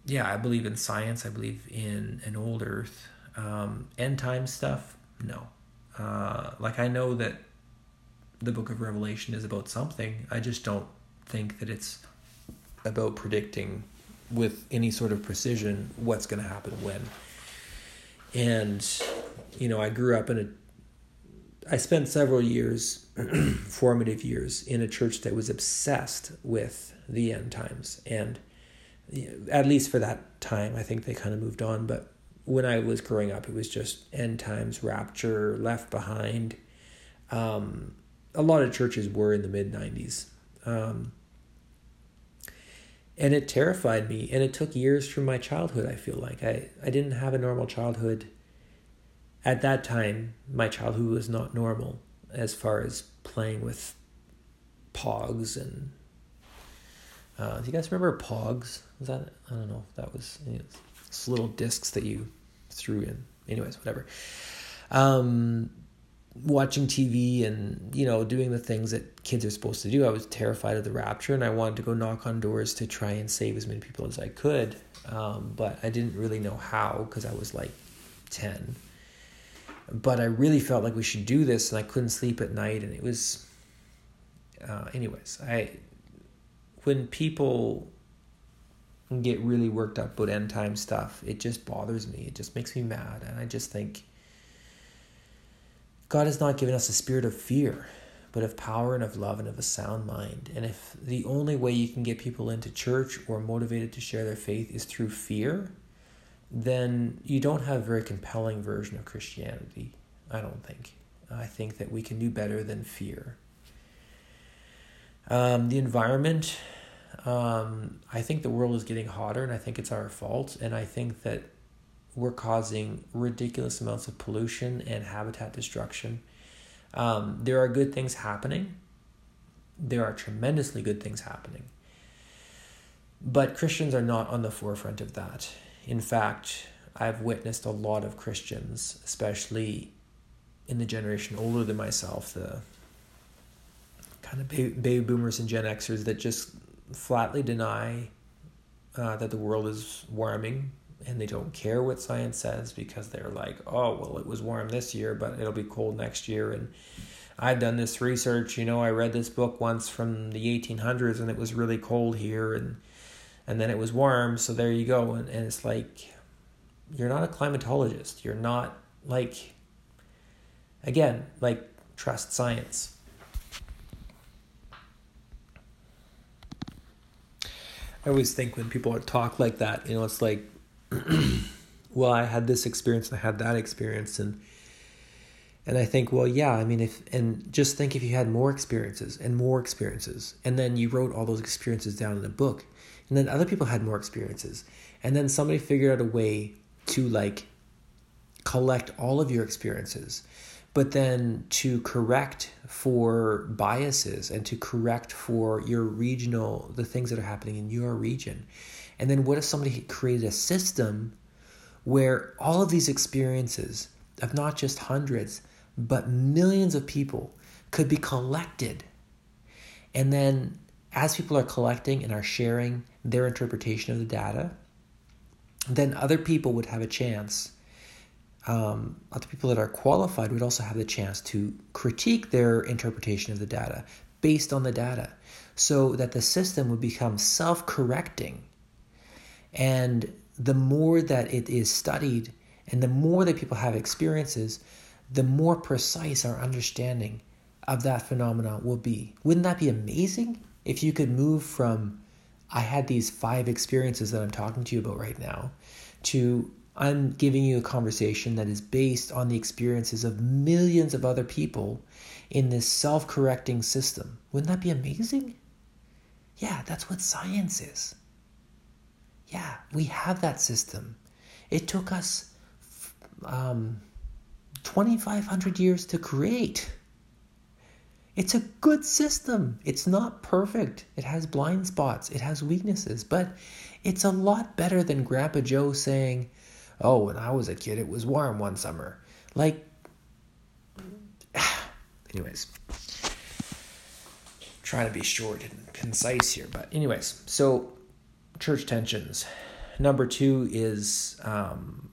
yeah, I believe in science. I believe in an old Earth, um, end time stuff. No, uh, like I know that the Book of Revelation is about something. I just don't think that it's about predicting with any sort of precision what's going to happen when. And, you know, I grew up in a, I spent several years, formative years, in a church that was obsessed with the end times. And at least for that time, I think they kind of moved on. But when I was growing up, it was just end times, rapture, left behind. Um, a lot of churches were in the mid 90s. Um, and it terrified me and it took years from my childhood i feel like. I, I didn't have a normal childhood at that time. My childhood was not normal as far as playing with pogs and uh, do you guys remember pogs? Was that i don't know if that was you know, little discs that you threw in. Anyways whatever. Um, watching TV and you know doing the things that kids are supposed to do. I was terrified of the rapture, and I wanted to go knock on doors to try and save as many people as I could. Um, but I didn't really know how because I was like ten. But I really felt like we should do this, and I couldn't sleep at night, and it was. Uh, anyways, I when people get really worked up about end time stuff, it just bothers me. It just makes me mad, and I just think God has not given us a spirit of fear, but of power and of love and of a sound mind. And if the only way you can get people into church or motivated to share their faith is through fear, then you don't have a very compelling version of Christianity, I don't think. I think that we can do better than fear. Um, the environment, um, I think the world is getting hotter, and I think it's our fault. And I think that we're causing ridiculous amounts of pollution and habitat destruction. Um, there are good things happening. There are tremendously good things happening. But Christians are not on the forefront of that. In fact, I've witnessed a lot of Christians, especially in the generation older than myself, the kind of baby boomers and Gen Xers that just flatly deny uh, that the world is warming and they don't care what science says because they're like, oh, well, it was warm this year, but it'll be cold next year. And I've done this research, you know, I read this book once from the 1800s and it was really cold here and and then it was warm, so there you go. And, and it's like, you're not a climatologist. You're not like, again, like, trust science. I always think when people talk like that, you know, it's like, well, I had this experience and I had that experience, and and I think, well, yeah, I mean, if and just think if you had more experiences and more experiences, and then you wrote all those experiences down in a book, and then other people had more experiences, and then somebody figured out a way to like collect all of your experiences but then to correct for biases and to correct for your regional the things that are happening in your region and then what if somebody created a system where all of these experiences of not just hundreds, but millions of people could be collected? And then as people are collecting and are sharing their interpretation of the data, then other people would have a chance. Um, other people that are qualified would also have the chance to critique their interpretation of the data based on the data so that the system would become self correcting and the more that it is studied and the more that people have experiences, the more precise our understanding of that phenomenon will be. Wouldn't that be amazing if you could move from I had these five experiences that I'm talking to you about right now to I'm giving you a conversation that is based on the experiences of millions of other people in this self correcting system. Wouldn't that be amazing? Yeah, that's what science is. Yeah, we have that system. It took us um, 2,500 years to create. It's a good system. It's not perfect. It has blind spots, it has weaknesses, but it's a lot better than Grandpa Joe saying, Oh, when I was a kid, it was warm one summer. Like, anyways, trying to be short and concise here, but, anyways, so church tensions. Number two is, um,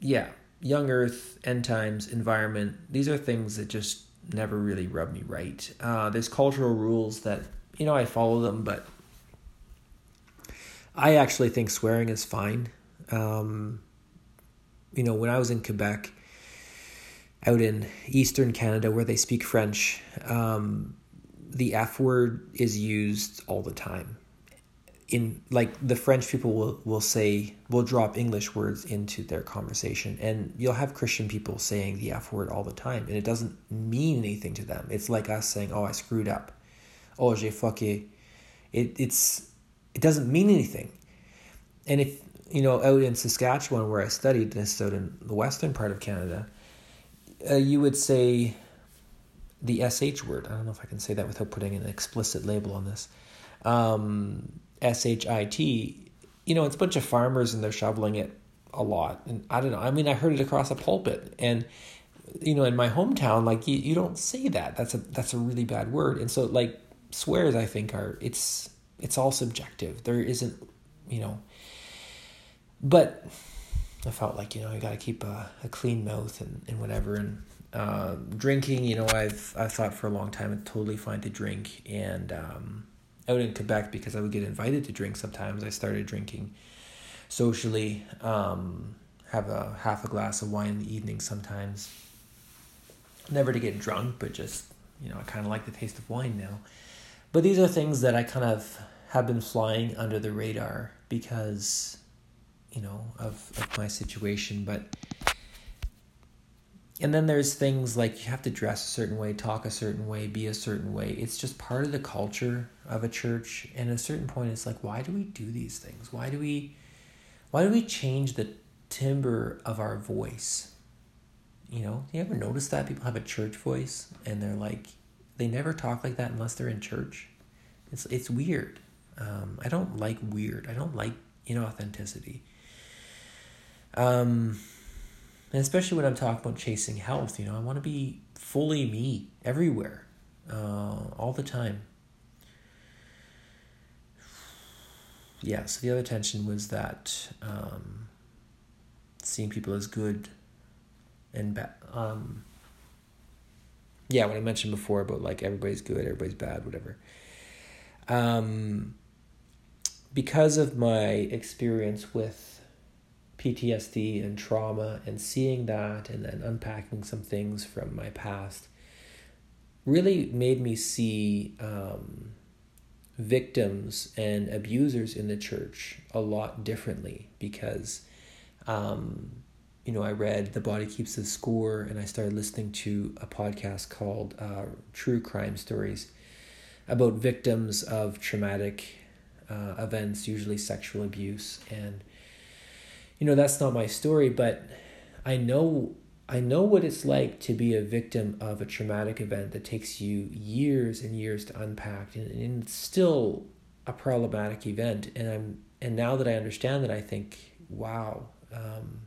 yeah, young earth, end times, environment. These are things that just never really rub me right. Uh, there's cultural rules that, you know, I follow them, but I actually think swearing is fine. Um, you know, when I was in Quebec, out in eastern Canada where they speak French, um, the F word is used all the time in like the French people will, will say will drop English words into their conversation and you'll have Christian people saying the F word all the time and it doesn't mean anything to them. It's like us saying, Oh, I screwed up. Oh j'ai fucké. It it's it doesn't mean anything. And if you know, out in Saskatchewan where I studied this out in the western part of Canada, uh, you would say the SH word. I don't know if I can say that without putting an explicit label on this. Um, S H I T, you know, it's a bunch of farmers and they're shoveling it a lot. And I don't know. I mean, I heard it across a pulpit, and you know, in my hometown, like you, you don't say that. That's a that's a really bad word. And so, like swears, I think are it's it's all subjective. There isn't, you know. But I felt like you know you got to keep a, a clean mouth and, and whatever. And uh, drinking, you know, I've I've thought for a long time it's totally fine to drink, and um, out in Quebec because I would get invited to drink sometimes. I started drinking socially, um, have a half a glass of wine in the evening sometimes. Never to get drunk, but just, you know, I kind of like the taste of wine now. But these are things that I kind of have been flying under the radar because, you know, of, of my situation. But and then there's things like you have to dress a certain way, talk a certain way, be a certain way. It's just part of the culture of a church. And at a certain point, it's like, why do we do these things? Why do we, why do we change the timbre of our voice? You know, you ever notice that people have a church voice and they're like, they never talk like that unless they're in church. It's it's weird. Um, I don't like weird. I don't like inauthenticity. Um, and especially when I'm talking about chasing health, you know, I want to be fully me everywhere, uh, all the time. Yeah, so the other tension was that um, seeing people as good and bad. Um, yeah, what I mentioned before about like everybody's good, everybody's bad, whatever. Um, because of my experience with PTSD and trauma and seeing that and then unpacking some things from my past really made me see um, victims and abusers in the church a lot differently because um, you know I read The Body Keeps the Score and I started listening to a podcast called uh, True Crime Stories about victims of traumatic uh, events, usually sexual abuse. And you know that's not my story but i know i know what it's like to be a victim of a traumatic event that takes you years and years to unpack and, and it's still a problematic event and i'm and now that i understand that i think wow um,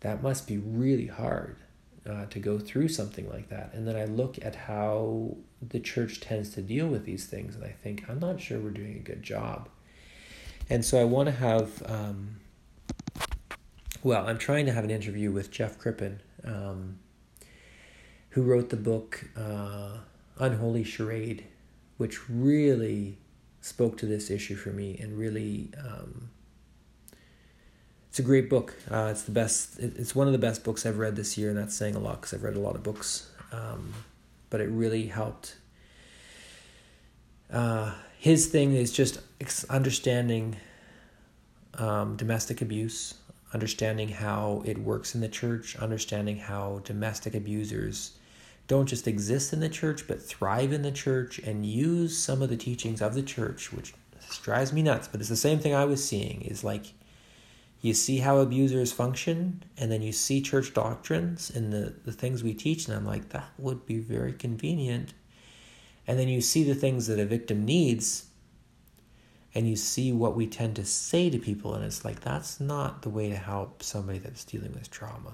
that must be really hard uh, to go through something like that. And then i look at how the church tends to deal with these things and i think i'm not sure we're doing a good job. And so I want to have, um, well, I'm trying to have an interview with Jeff Crippen, um, who wrote the book uh, Unholy Charade, which really spoke to this issue for me and really. Um, it's a great book. Uh, it's the best. It's one of the best books I've read this year, and that's saying a lot because I've read a lot of books. Um, but it really helped. Uh, his thing is just understanding um, domestic abuse, understanding how it works in the church, understanding how domestic abusers don't just exist in the church but thrive in the church and use some of the teachings of the church, which drives me nuts. But it's the same thing I was seeing is like you see how abusers function and then you see church doctrines and the, the things we teach and i'm like that would be very convenient and then you see the things that a victim needs and you see what we tend to say to people and it's like that's not the way to help somebody that's dealing with trauma.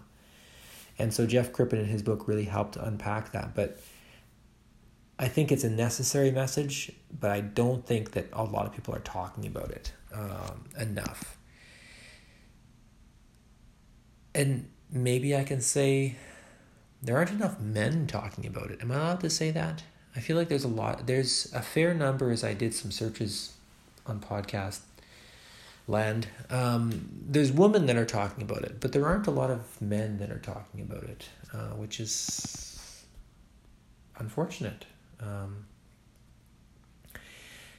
And so jeff crippen in his book really helped unpack that. But i think it's a necessary message but i don't think that a lot of people are talking about it um, enough. And maybe i can say there aren't enough men talking about it. Am i allowed to say that? I feel like there's a lot, there's a fair number as I did some searches on podcast land. Um, there's women that are talking about it, but there aren't a lot of men that are talking about it, uh, which is unfortunate. Um,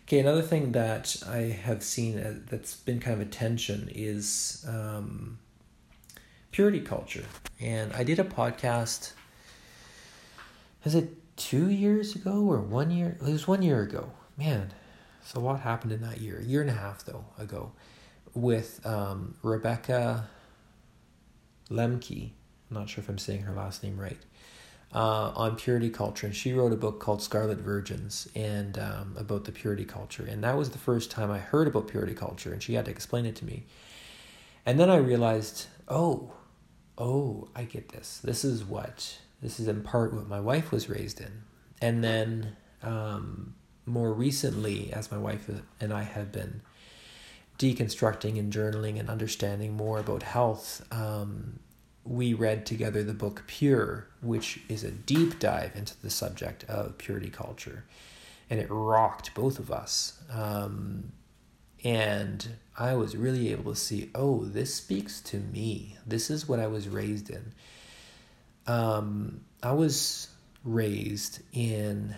okay, another thing that I have seen uh, that's been kind of a tension is um, purity culture. And I did a podcast. Is it two years ago or one year. It was one year ago. Man, so what happened in that year? A year and a half though ago, with um, Rebecca Lemke. I'm not sure if I'm saying her last name right. Uh, on purity culture, and she wrote a book called Scarlet Virgins and um, about the purity culture. And that was the first time I heard about purity culture, and she had to explain it to me. And then I realized, oh, oh, I get this. This is what this is in part what my wife was raised in. And then um, more recently, as my wife and I have been deconstructing and journaling and understanding more about health, um, we read together the book Pure, which is a deep dive into the subject of purity culture. And it rocked both of us. Um, and I was really able to see oh, this speaks to me. This is what I was raised in um, I was raised in,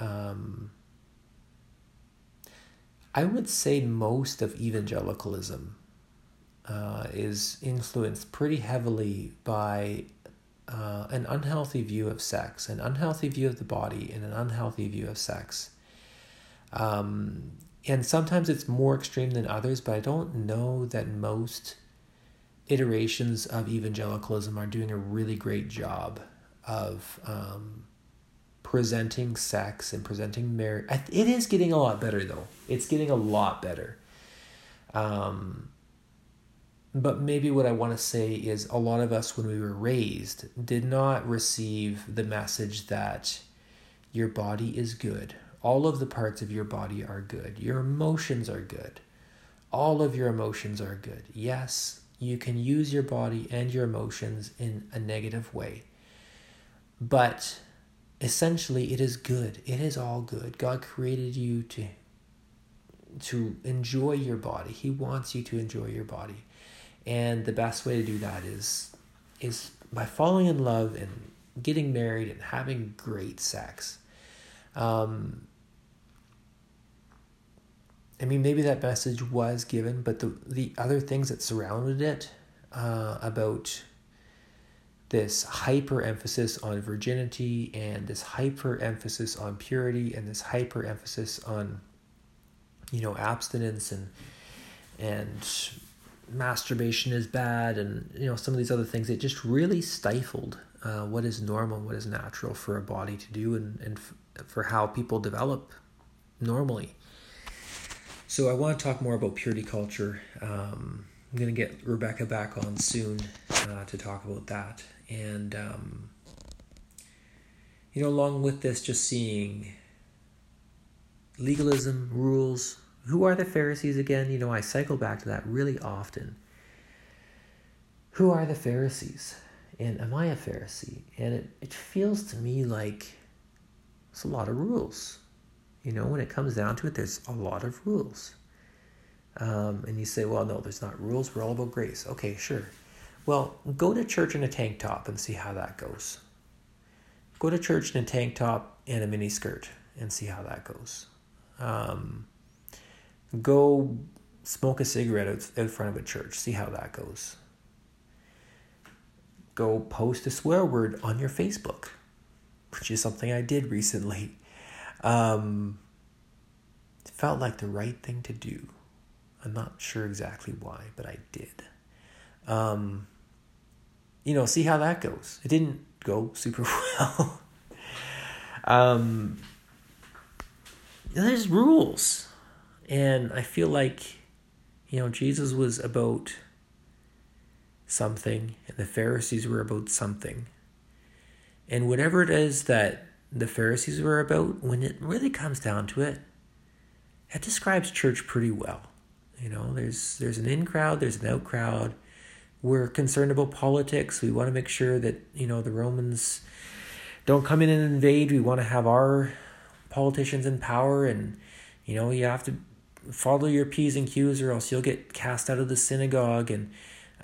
um, I would say most of evangelicalism uh, is influenced pretty heavily by uh, an unhealthy view of sex, an unhealthy view of the body, and an unhealthy view of sex. Um, and sometimes it's more extreme than others, but I don't know that most iterations of evangelicalism are doing a really great job of um, presenting sex and presenting marriage. It is getting a lot better, though. It's getting a lot better. Um, but maybe what I want to say is a lot of us, when we were raised, did not receive the message that your body is good. All of the parts of your body are good. Your emotions are good. All of your emotions are good. Yes, you can use your body and your emotions in a negative way. But essentially, it is good. It is all good. God created you to to enjoy your body. He wants you to enjoy your body. And the best way to do that is is by falling in love and getting married and having great sex. Um, I mean, maybe that message was given, but the the other things that surrounded it uh, about this hyper emphasis on virginity and this hyper emphasis on purity and this hyper emphasis on you know abstinence and and masturbation is bad and you know some of these other things it just really stifled uh, what is normal what is natural for a body to do and, and f- for how people develop normally. So i want to talk more about purity culture. Um, i'm going to get rebecca back on soon uh, to talk about that and um, you know along with this just seeing legalism rules who are the Pharisees again? You know, I cycle back to that really often. Who are the Pharisees? And am I a Pharisee? And it, it feels to me like it's a lot of rules. You know, when it comes down to it, there's a lot of rules. Um, and you say, well, no, there's not rules. We're all about grace. Okay, sure. Well, go to church in a tank top and see how that goes. Go to church in a tank top and a mini skirt and see how that goes. Um, Go smoke a cigarette out, in front of a church. See how that goes. Go post a swear word on your Facebook, which is something I did recently. Um, it felt like the right thing to do. I'm not sure exactly why, but I did. Um, you know, see how that goes. It didn't go super well. um, there's rules. And I feel like, you know, Jesus was about something, and the Pharisees were about something. And whatever it is that the Pharisees were about, when it really comes down to it, that describes church pretty well. You know, there's there's an in crowd, there's an out crowd. We're concerned about politics. We want to make sure that, you know, the Romans don't come in and invade. We want to have our politicians in power and you know, you have to follow your P's and Q's or else you'll get cast out of the synagogue and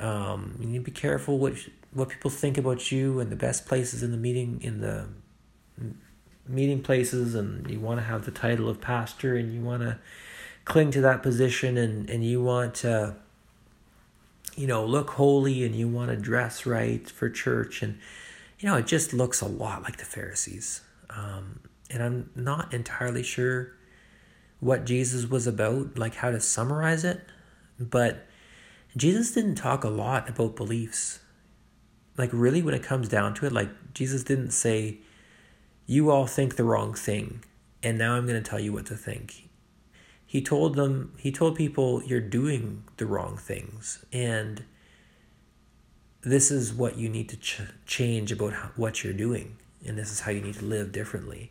um, you need to be careful what what people think about you and the best places in the meeting in the meeting places and you want to have the title of pastor and you want to cling to that position and, and you want to you know look holy and you want to dress right for church and you know it just looks a lot like the pharisees um, and i'm not entirely sure what Jesus was about, like how to summarize it, but Jesus didn't talk a lot about beliefs. Like, really, when it comes down to it, like, Jesus didn't say, You all think the wrong thing, and now I'm going to tell you what to think. He told them, He told people, You're doing the wrong things, and this is what you need to ch- change about how, what you're doing, and this is how you need to live differently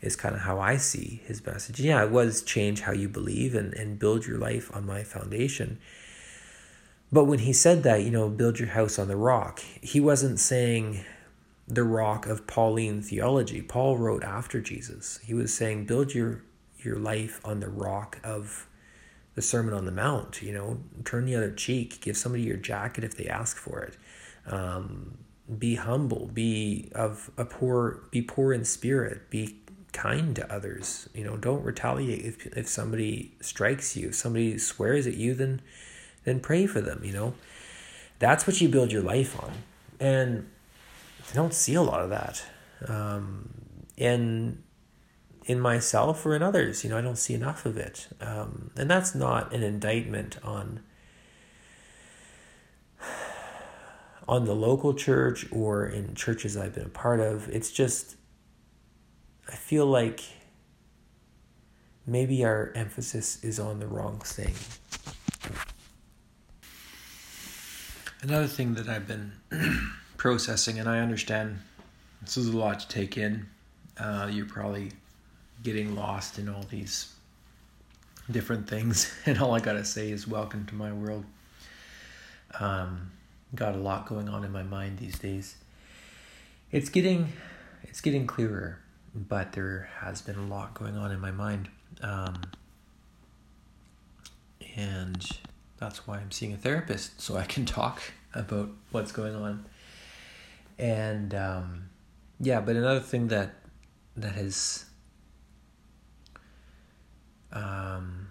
is kind of how I see his message. Yeah, it was change how you believe and, and build your life on my foundation. But when he said that, you know, build your house on the rock, he wasn't saying the rock of Pauline theology. Paul wrote after Jesus. He was saying build your your life on the rock of the Sermon on the Mount. You know, turn the other cheek, give somebody your jacket if they ask for it. Um, be humble, be of a poor, be poor in spirit, be kind to others. You know, don't retaliate if if somebody strikes you, if somebody swears at you, then then pray for them, you know. That's what you build your life on. And I don't see a lot of that. Um, in in myself or in others, you know, I don't see enough of it. Um, and that's not an indictment on on the local church or in churches I've been a part of. It's just I feel like maybe our emphasis is on the wrong thing. Another thing that I've been processing, and I understand this is a lot to take in. Uh, you're probably getting lost in all these different things, and all I gotta say is welcome to my world. Um, got a lot going on in my mind these days. It's getting, it's getting clearer, but there has been a lot going on in my mind. Um, and that's why I'm seeing a therapist so I can talk about what's going on. And um, yeah, but another thing that that has um,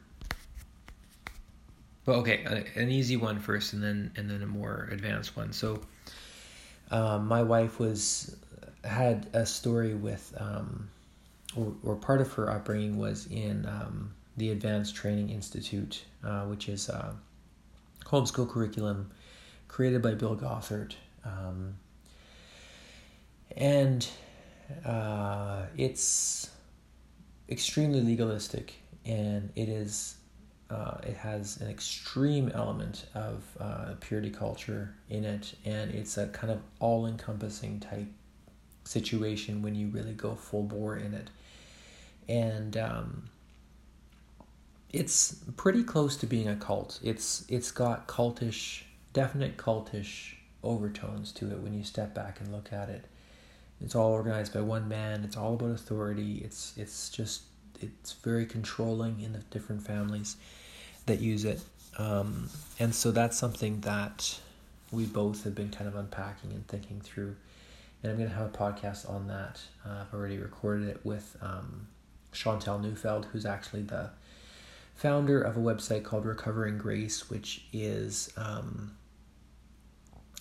okay, an easy one first, and then and then a more advanced one. So, um, my wife was had a story with um, or, or part of her upbringing was in um, the Advanced Training Institute, uh, which is a homeschool curriculum created by Bill Gothard. Um, and uh, it's extremely legalistic and it is uh, it has an extreme element of uh, purity culture in it and it's a kind of all-encompassing type situation when you really go full bore in it and um, it's pretty close to being a cult. It's it's got cultish, definite cultish overtones to it when you step back and look at it. It's all organized by one man. It's all about authority. It's it's just it's very controlling in the different families that use it, um, and so that's something that we both have been kind of unpacking and thinking through. And I'm going to have a podcast on that. Uh, I've already recorded it with um, Chantal Neufeld, who's actually the founder of a website called Recovering Grace, which is um,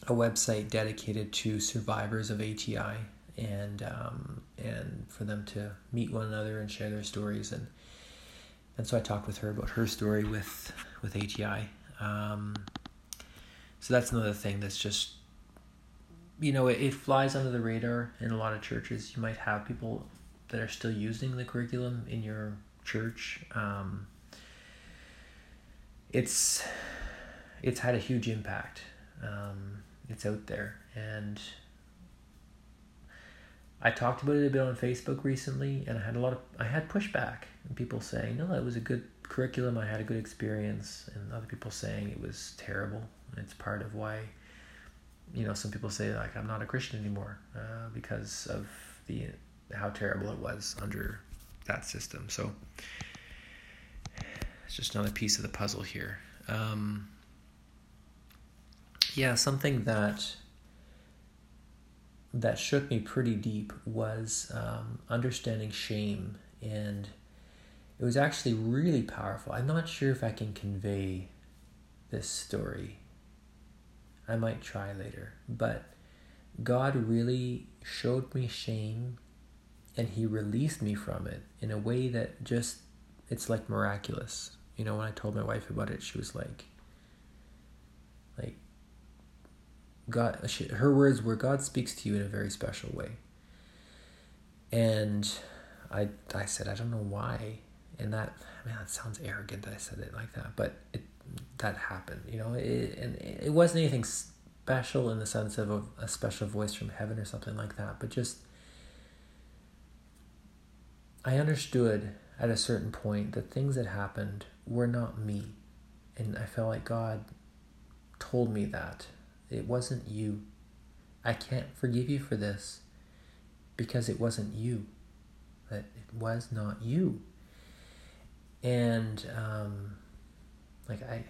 a website dedicated to survivors of ATI and um, and for them to meet one another and share their stories and and so I talked with her about her story with with ATI. Um, so that's another thing that's just you know it, it flies under the radar in a lot of churches. You might have people that are still using the curriculum in your church. Um, it's it's had a huge impact. Um, it's out there, and I talked about it a bit on Facebook recently, and I had a lot of I had pushback and people saying, "No, it was a good curriculum. I had a good experience," and other people saying it was terrible. It's part of why, you know, some people say like I'm not a Christian anymore uh, because of the how terrible it was under that system. So it's just another piece of the puzzle here. Um, yeah, something that that shook me pretty deep was um, understanding shame, and it was actually really powerful. I'm not sure if I can convey this story. I might try later, but God really showed me shame and he released me from it in a way that just it's like miraculous you know when i told my wife about it she was like like god her words were god speaks to you in a very special way and i i said i don't know why and that man that sounds arrogant that i said it like that but it that happened you know it, and it wasn't anything special in the sense of a, a special voice from heaven or something like that but just I understood at a certain point that things that happened were not me. And I felt like God told me that. It wasn't you. I can't forgive you for this because it wasn't you. That it was not you. And um, like I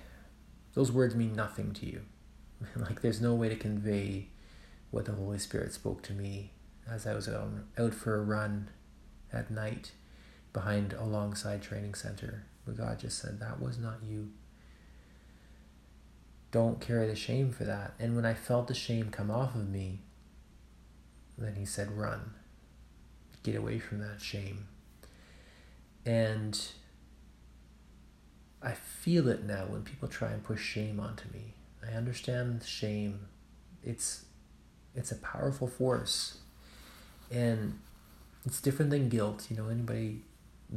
those words mean nothing to you. like there's no way to convey what the Holy Spirit spoke to me as I was out for a run at night behind a alongside training center. But God just said, That was not you. Don't carry the shame for that. And when I felt the shame come off of me, then he said, Run. Get away from that shame. And I feel it now when people try and push shame onto me. I understand shame. It's it's a powerful force. And it's different than guilt. You know, anybody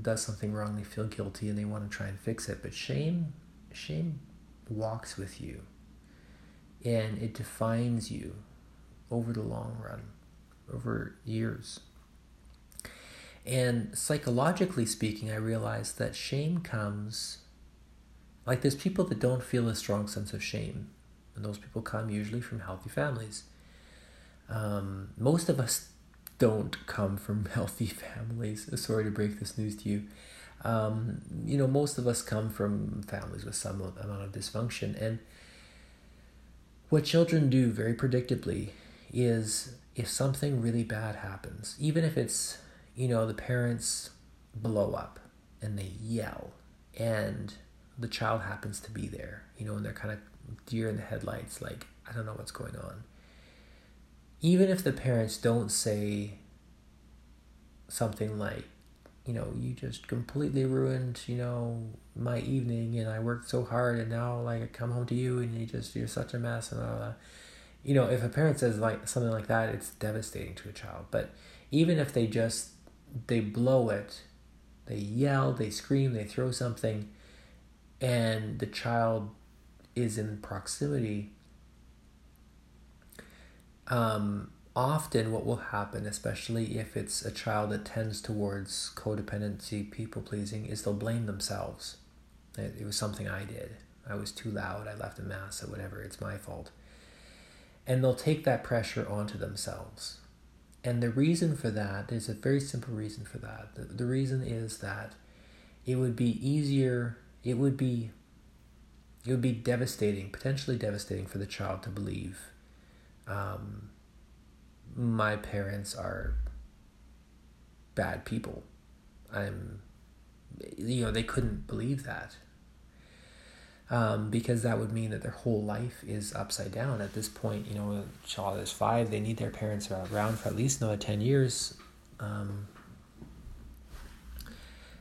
does something wrong, they feel guilty and they want to try and fix it. But shame shame walks with you and it defines you over the long run, over years. And psychologically speaking, I realized that shame comes like there's people that don't feel a strong sense of shame, and those people come usually from healthy families. Um, most of us don't come from healthy families. Sorry to break this news to you. Um, you know, most of us come from families with some amount of dysfunction. And what children do very predictably is if something really bad happens, even if it's, you know, the parents blow up and they yell and the child happens to be there, you know, and they're kind of deer in the headlights, like, I don't know what's going on. Even if the parents don't say something like, you know, you just completely ruined, you know, my evening and I worked so hard and now like I come home to you and you just you're such a mess and blah, blah. you know, if a parent says like something like that, it's devastating to a child. But even if they just they blow it, they yell, they scream, they throw something, and the child is in proximity, um, often what will happen, especially if it's a child that tends towards codependency, people pleasing, is they'll blame themselves. It, it was something I did. I was too loud. I left a mess or whatever. It's my fault. And they'll take that pressure onto themselves. And the reason for that is a very simple reason for that. The, the reason is that it would be easier, it would be it would be devastating, potentially devastating for the child to believe um, my parents are bad people. I'm, you know, they couldn't believe that. Um, because that would mean that their whole life is upside down. At this point, you know, a child is five, they need their parents around for at least another 10 years. Um,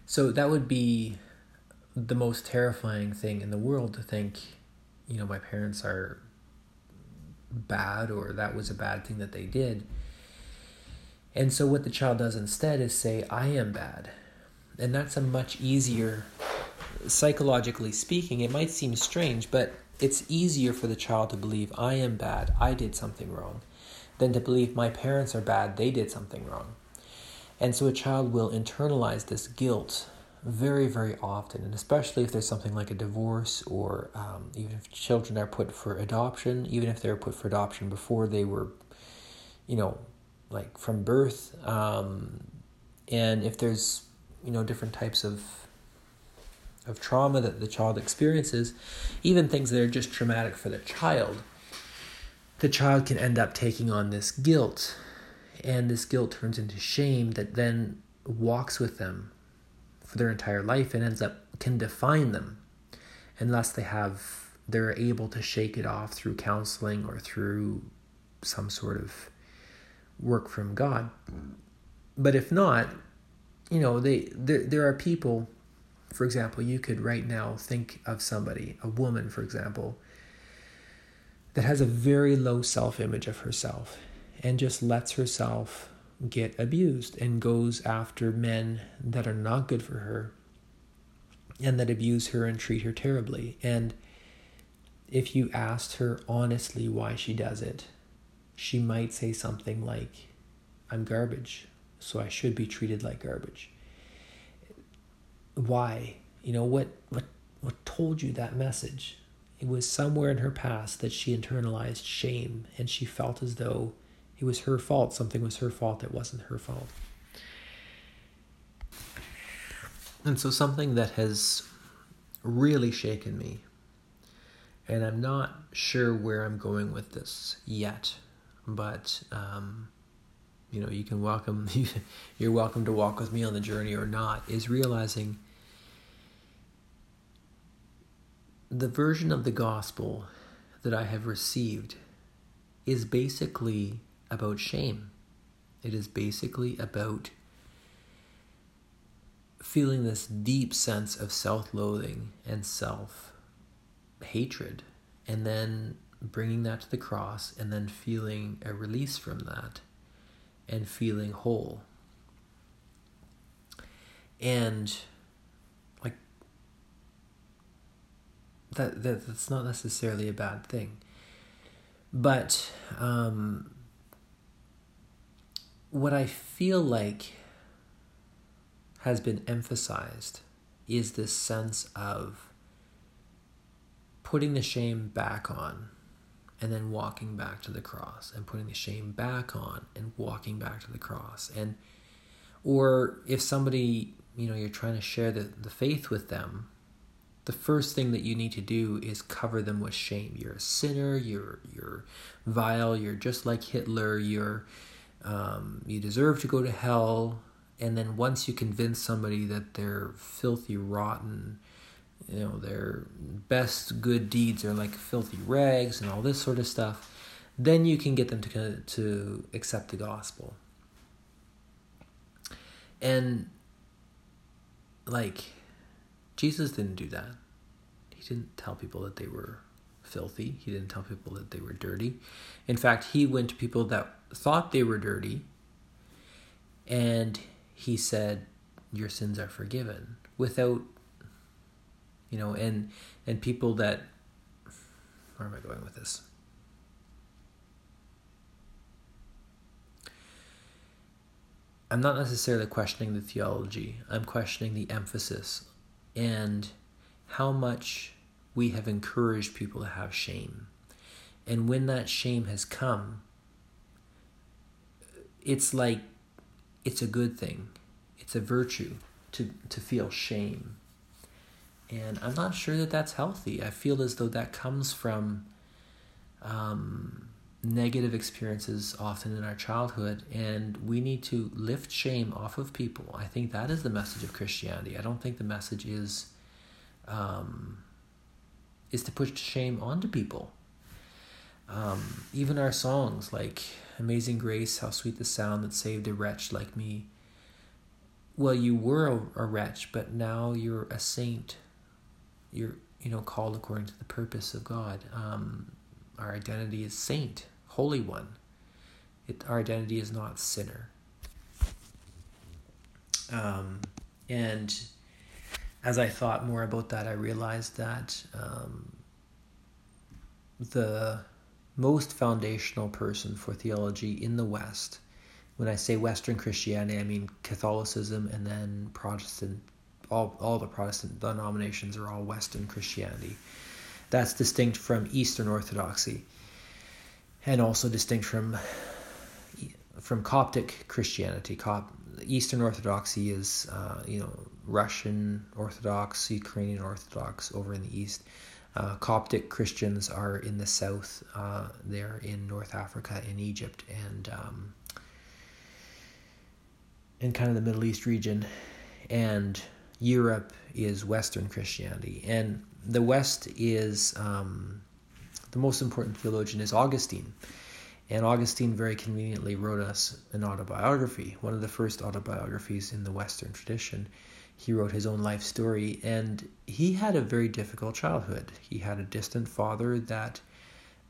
so that would be the most terrifying thing in the world to think, you know, my parents are bad or that was a bad thing that they did. And so what the child does instead is say, I am bad. And that's a much easier, psychologically speaking, it might seem strange, but it's easier for the child to believe, I am bad, I did something wrong, than to believe my parents are bad, they did something wrong. And so a child will internalize this guilt very, very often, and especially if there's something like a divorce, or um, even if children are put for adoption, even if they're put for adoption before they were, you know, like from birth, um, and if there's, you know, different types of of trauma that the child experiences, even things that are just traumatic for the child, the child can end up taking on this guilt, and this guilt turns into shame that then walks with them for their entire life and ends up can define them unless they have they're able to shake it off through counseling or through some sort of work from God. But if not, you know, they there there are people, for example, you could right now think of somebody, a woman, for example, that has a very low self-image of herself and just lets herself get abused and goes after men that are not good for her and that abuse her and treat her terribly. And if you asked her honestly why she does it, she might say something like, I'm garbage, so I should be treated like garbage. Why? You know, what, what, what told you that message? It was somewhere in her past that she internalized shame and she felt as though it was her fault. Something was her fault that wasn't her fault. And so, something that has really shaken me, and I'm not sure where I'm going with this yet, but um, you know, you can welcome, you're welcome to walk with me on the journey or not, is realizing the version of the gospel that I have received is basically about shame. It is basically about feeling this deep sense of self loathing and self hatred, and then bringing that to the cross, and then feeling a release from that and feeling whole. And like that, that that's not necessarily a bad thing. But um, what I feel like has been emphasized is this sense of putting the shame back on and then walking back to the cross and putting the shame back on and walking back to the cross. And or if somebody you know you're trying to share the, the faith with them the first thing that you need to do is cover them with shame. You're a sinner you're you're vile you're just like hitler you're um, you deserve to go to hell. And then once you convince somebody that they're filthy rotten you know their best good deeds are like filthy rags and all this sort of stuff then you can get them to to accept the gospel. And like jesus didn't do that. He didn't tell people that they were filthy. He didn't tell people that they were dirty. In fact he went to people that thought they were dirty and he said your sins are forgiven without you know and and people that where am i going with this? I'm not necessarily questioning the theology. I'm questioning the emphasis and how much we have encouraged people to have shame. And when that shame has come it's like it's a good thing. It's a virtue to to feel shame. And I'm not sure that that's healthy. I feel as though that comes from um, negative experiences often in our childhood, and we need to lift shame off of people. I think that is the message of Christianity. I don't think the message is um, is to push shame onto people. Um, even our songs like Amazing Grace, how sweet the sound that saved a wretch like me. Well, you were a, wretch, but now you're a saint. You're, you know, called according to the purpose of God. Um, our identity is saint, holy one. It, our identity is not sinner. Um, and as I thought more about that, I realized that um, the most foundational person for theology in the West. When I say Western Christianity, I mean Catholicism and then Protestant. All, all the Protestant denominations are all Western Christianity. That's distinct from Eastern Orthodoxy, and also distinct from from Coptic Christianity. Cop, Eastern Orthodoxy is uh, you know Russian Orthodox, Ukrainian Orthodox over in the East. Uh, Coptic Christians are in the south. Uh, they're in North Africa, in Egypt, and um, in kind of the Middle East region. And Europe is Western Christianity. And the West is um, the most important theologian is Augustine. And Augustine very conveniently wrote us an autobiography, one of the first autobiographies in the Western tradition he wrote his own life story, and he had a very difficult childhood. He had a distant father that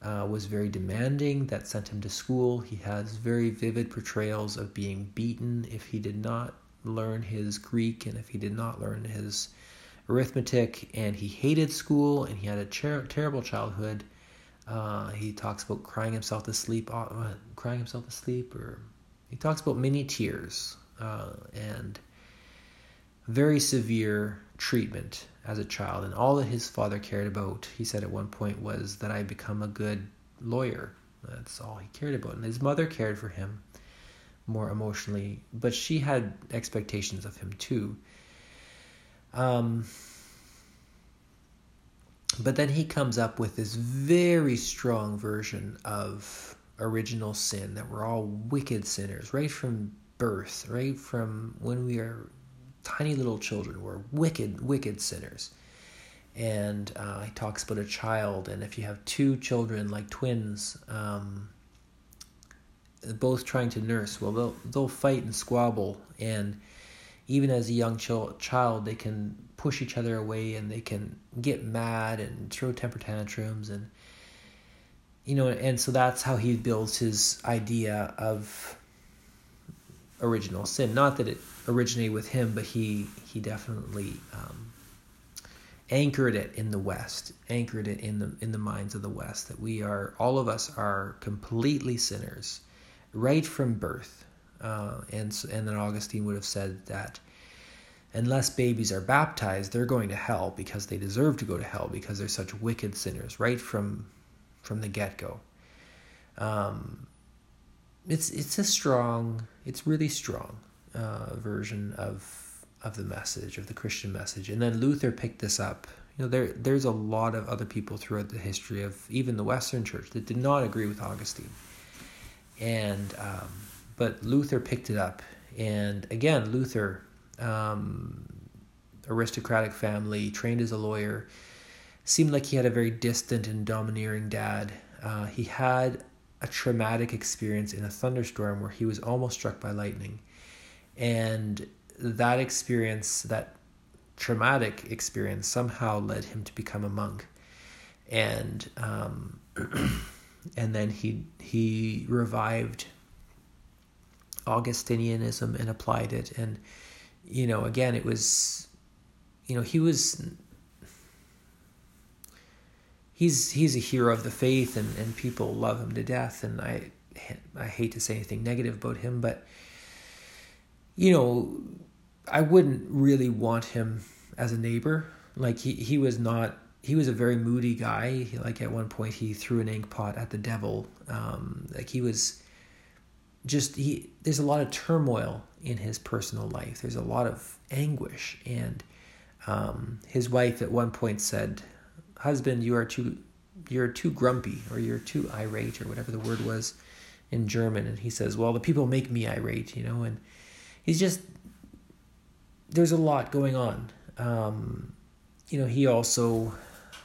uh, was very demanding, that sent him to school. He has very vivid portrayals of being beaten if he did not learn his Greek and if he did not learn his arithmetic, and he hated school and he had a ter- terrible childhood. Uh, he talks about crying himself to sleep, uh, crying himself to sleep, or he talks about many tears, uh, and very severe treatment as a child. And all that his father cared about, he said at one point, was that I become a good lawyer. That's all he cared about. And his mother cared for him more emotionally, but she had expectations of him too. Um, but then he comes up with this very strong version of original sin that we're all wicked sinners right from birth, right from when we are tiny little children were wicked, wicked sinners. And uh, he talks about a child, and if you have two children like twins, um, both trying to nurse. Well, they'll they'll fight and squabble, and even as a young ch- child, they can push each other away and they can get mad and throw temper tantrums and you know, and so that's how he builds his idea of original sin. Not that it originated with him, but he he definitely um, anchored it in the West, anchored it in the in the minds of the West that we are all of us are completely sinners, right from birth. Uh, and and then Augustine would have said that unless babies are baptized, they're going to hell because they deserve to go to hell because they're such wicked sinners, right from from the get go. Um, it's it's a strong, it's really strong uh, version of of the message of the Christian message, and then Luther picked this up. You know, there there's a lot of other people throughout the history of even the Western Church that did not agree with Augustine, and um, but Luther picked it up, and again, Luther, um, aristocratic family, trained as a lawyer, seemed like he had a very distant and domineering dad. Uh, he had a traumatic experience in a thunderstorm where he was almost struck by lightning. And that experience, that traumatic experience, somehow led him to become a monk. And um, and then he he revived Augustinianism and applied it. And you know, again, it was, you know, he was he's he's a hero of the faith and, and people love him to death. And I I hate to say anything negative about him but you know I wouldn't really want him as a neighbor. Like he he was not he was a very moody guy. He, like at one point he threw an ink pot at the devil. Um, like he was just he there's a lot of turmoil in his personal life. There's a lot of anguish. And um, his wife at one point said husband, you are too you're too grumpy or you're too irate or whatever the word was in German. And he says, Well, the people make me irate, you know, and he's just there's a lot going on. Um, you know, he also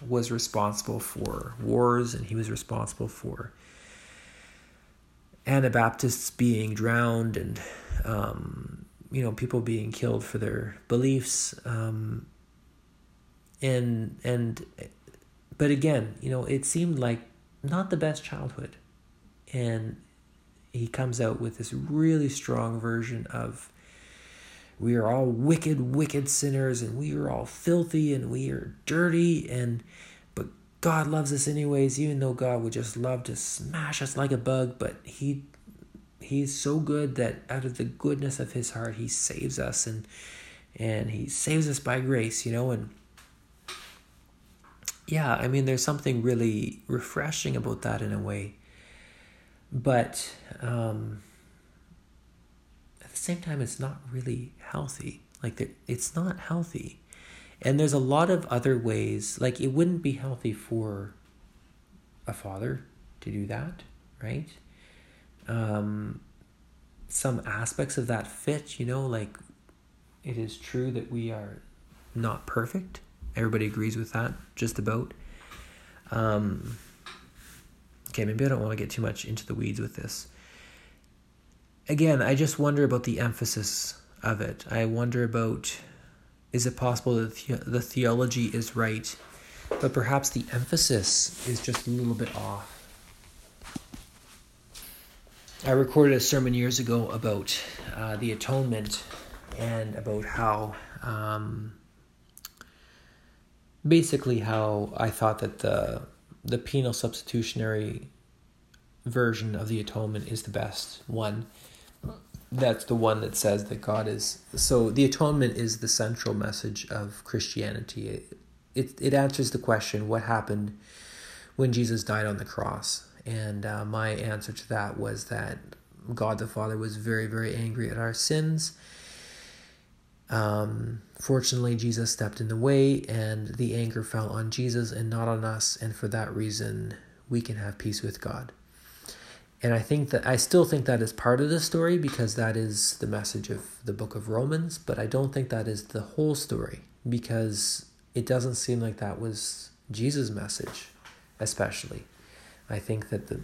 was responsible for wars and he was responsible for Anabaptists being drowned and um, you know people being killed for their beliefs um, and and but again, you know, it seemed like not the best childhood. And he comes out with this really strong version of we are all wicked, wicked sinners, and we are all filthy and we are dirty, and but God loves us anyways, even though God would just love to smash us like a bug, but he he's so good that out of the goodness of his heart he saves us and and he saves us by grace, you know, and yeah, I mean, there's something really refreshing about that in a way. But um, at the same time, it's not really healthy. Like, it's not healthy. And there's a lot of other ways, like, it wouldn't be healthy for a father to do that, right? Um, some aspects of that fit, you know, like, it is true that we are not perfect Everybody agrees with that, just about. Um, okay, maybe I don't want to get too much into the weeds with this. Again, I just wonder about the emphasis of it. I wonder about is it possible that the theology is right, but perhaps the emphasis is just a little bit off. I recorded a sermon years ago about uh, the atonement and about how um, basically how I thought that the the penal substitutionary version of the atonement is the best one. That's the one that says that God is so the atonement is the central message of Christianity. It it, it answers the question what happened when Jesus died on the cross. And uh, my answer to that was that God the Father was very, very angry at our sins um, fortunately, Jesus stepped in the way, and the anger fell on Jesus and not on us, and for that reason, we can have peace with God. And I think that I still think that is part of the story because that is the message of the book of Romans, but I don't think that is the whole story because it doesn't seem like that was Jesus' message, especially. I think that the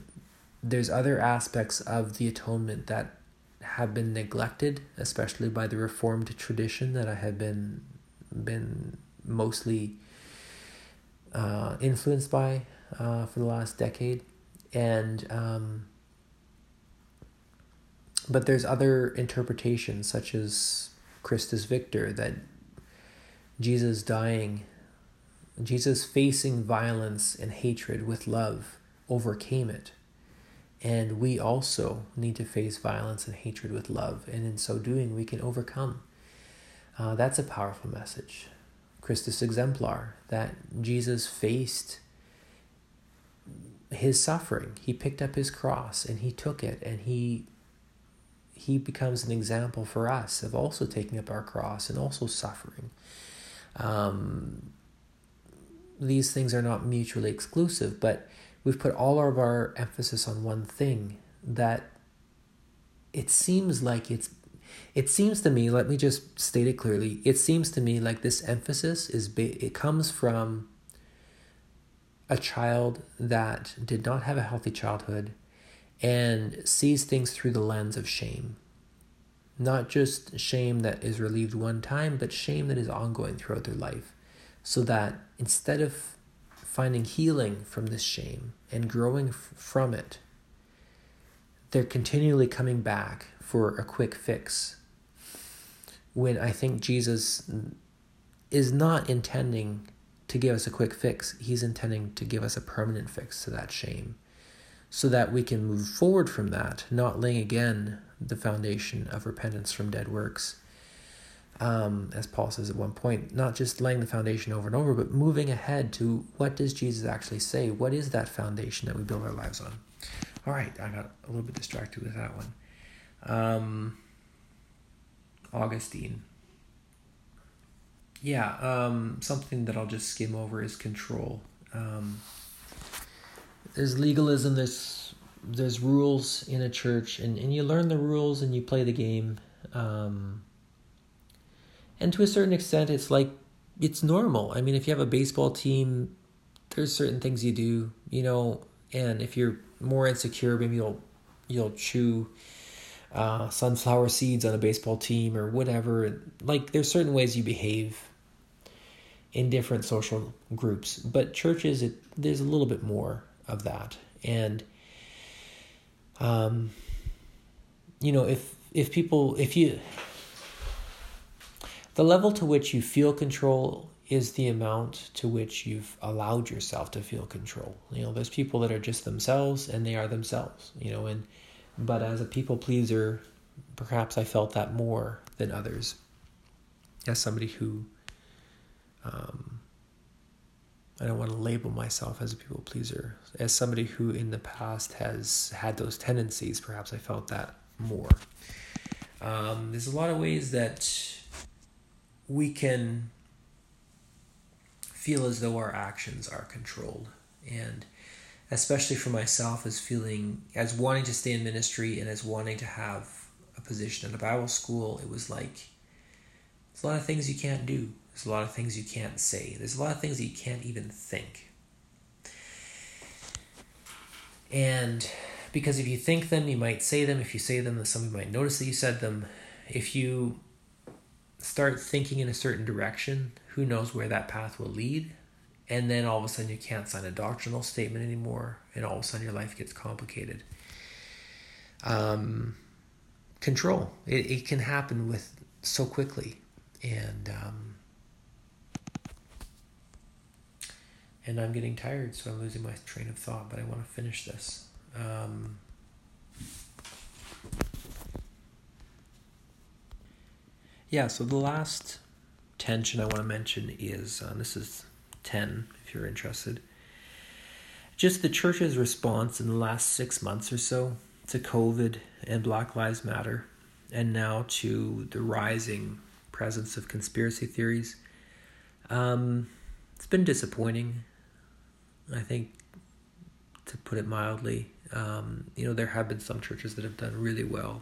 there's other aspects of the atonement that have been neglected, especially by the Reformed tradition that I have been been mostly uh, influenced by uh, for the last decade, and um, but there's other interpretations such as Christus Victor that Jesus dying, Jesus facing violence and hatred with love overcame it. And we also need to face violence and hatred with love. And in so doing, we can overcome. Uh, that's a powerful message. Christus Exemplar, that Jesus faced his suffering. He picked up his cross and he took it and he he becomes an example for us of also taking up our cross and also suffering. Um, these things are not mutually exclusive, but we've put all of our emphasis on one thing that it seems like it's it seems to me let me just state it clearly it seems to me like this emphasis is it comes from a child that did not have a healthy childhood and sees things through the lens of shame. Not just shame that is relieved one time but shame that is ongoing throughout their life. So that instead of finding healing from this shame and growing f- from it, they're continually coming back for a quick fix. When I think Jesus is not intending to give us a quick fix, he's intending to give us a permanent fix to that shame so that we can move forward from that, not laying again the foundation of repentance from dead works um, as Paul says at one point, not just laying the foundation over and over, but moving ahead to what does Jesus actually say? What is that foundation that we build our lives on? All right, I got a little bit distracted with that one. Um, Augustine. Yeah, um, something that I'll just skim over is control. Um, there's legalism, there's there's rules in a church, and, and you learn the rules and you play the game. Um, and to a certain extent it's like it's normal. I mean if you have a baseball team there's certain things you do you know and if you're more insecure maybe you'll you'll chew uh, sunflower seeds on a baseball team or whatever. Like there's certain ways you behave in different social groups. But churches it there's a little bit more of that. And um you know if if people if you the level to which you feel control is the amount to which you've allowed yourself to feel control. You know, there's people that are just themselves and they are themselves, you know, and but as a people pleaser, perhaps I felt that more than others. As somebody who um, I don't want to label myself as a people pleaser. As somebody who in the past has had those tendencies, perhaps I felt that more. Um, there's a lot of ways that we can feel as though our actions are controlled. And especially for myself, as feeling, as wanting to stay in ministry and as wanting to have a position at a Bible school, it was like, there's a lot of things you can't do. There's a lot of things you can't say. There's a lot of things you can't even think. And because if you think them, you might say them. If you say them, then somebody might notice that you said them. If you start thinking in a certain direction, who knows where that path will lead? And then all of a sudden you can't sign a doctrinal statement anymore, and all of a sudden your life gets complicated. Um, control. It, it can happen with so quickly. And um, and I'm getting tired, so I'm losing my train of thought, but I want to finish this. Um, yeah, so the last tension I want to mention is uh, this is 10 if you're interested. Just the church's response in the last six months or so to COVID and Black Lives Matter, and now to the rising presence of conspiracy theories. Um, it's been disappointing, I think, to put it mildly. Um, you know, there have been some churches that have done really well,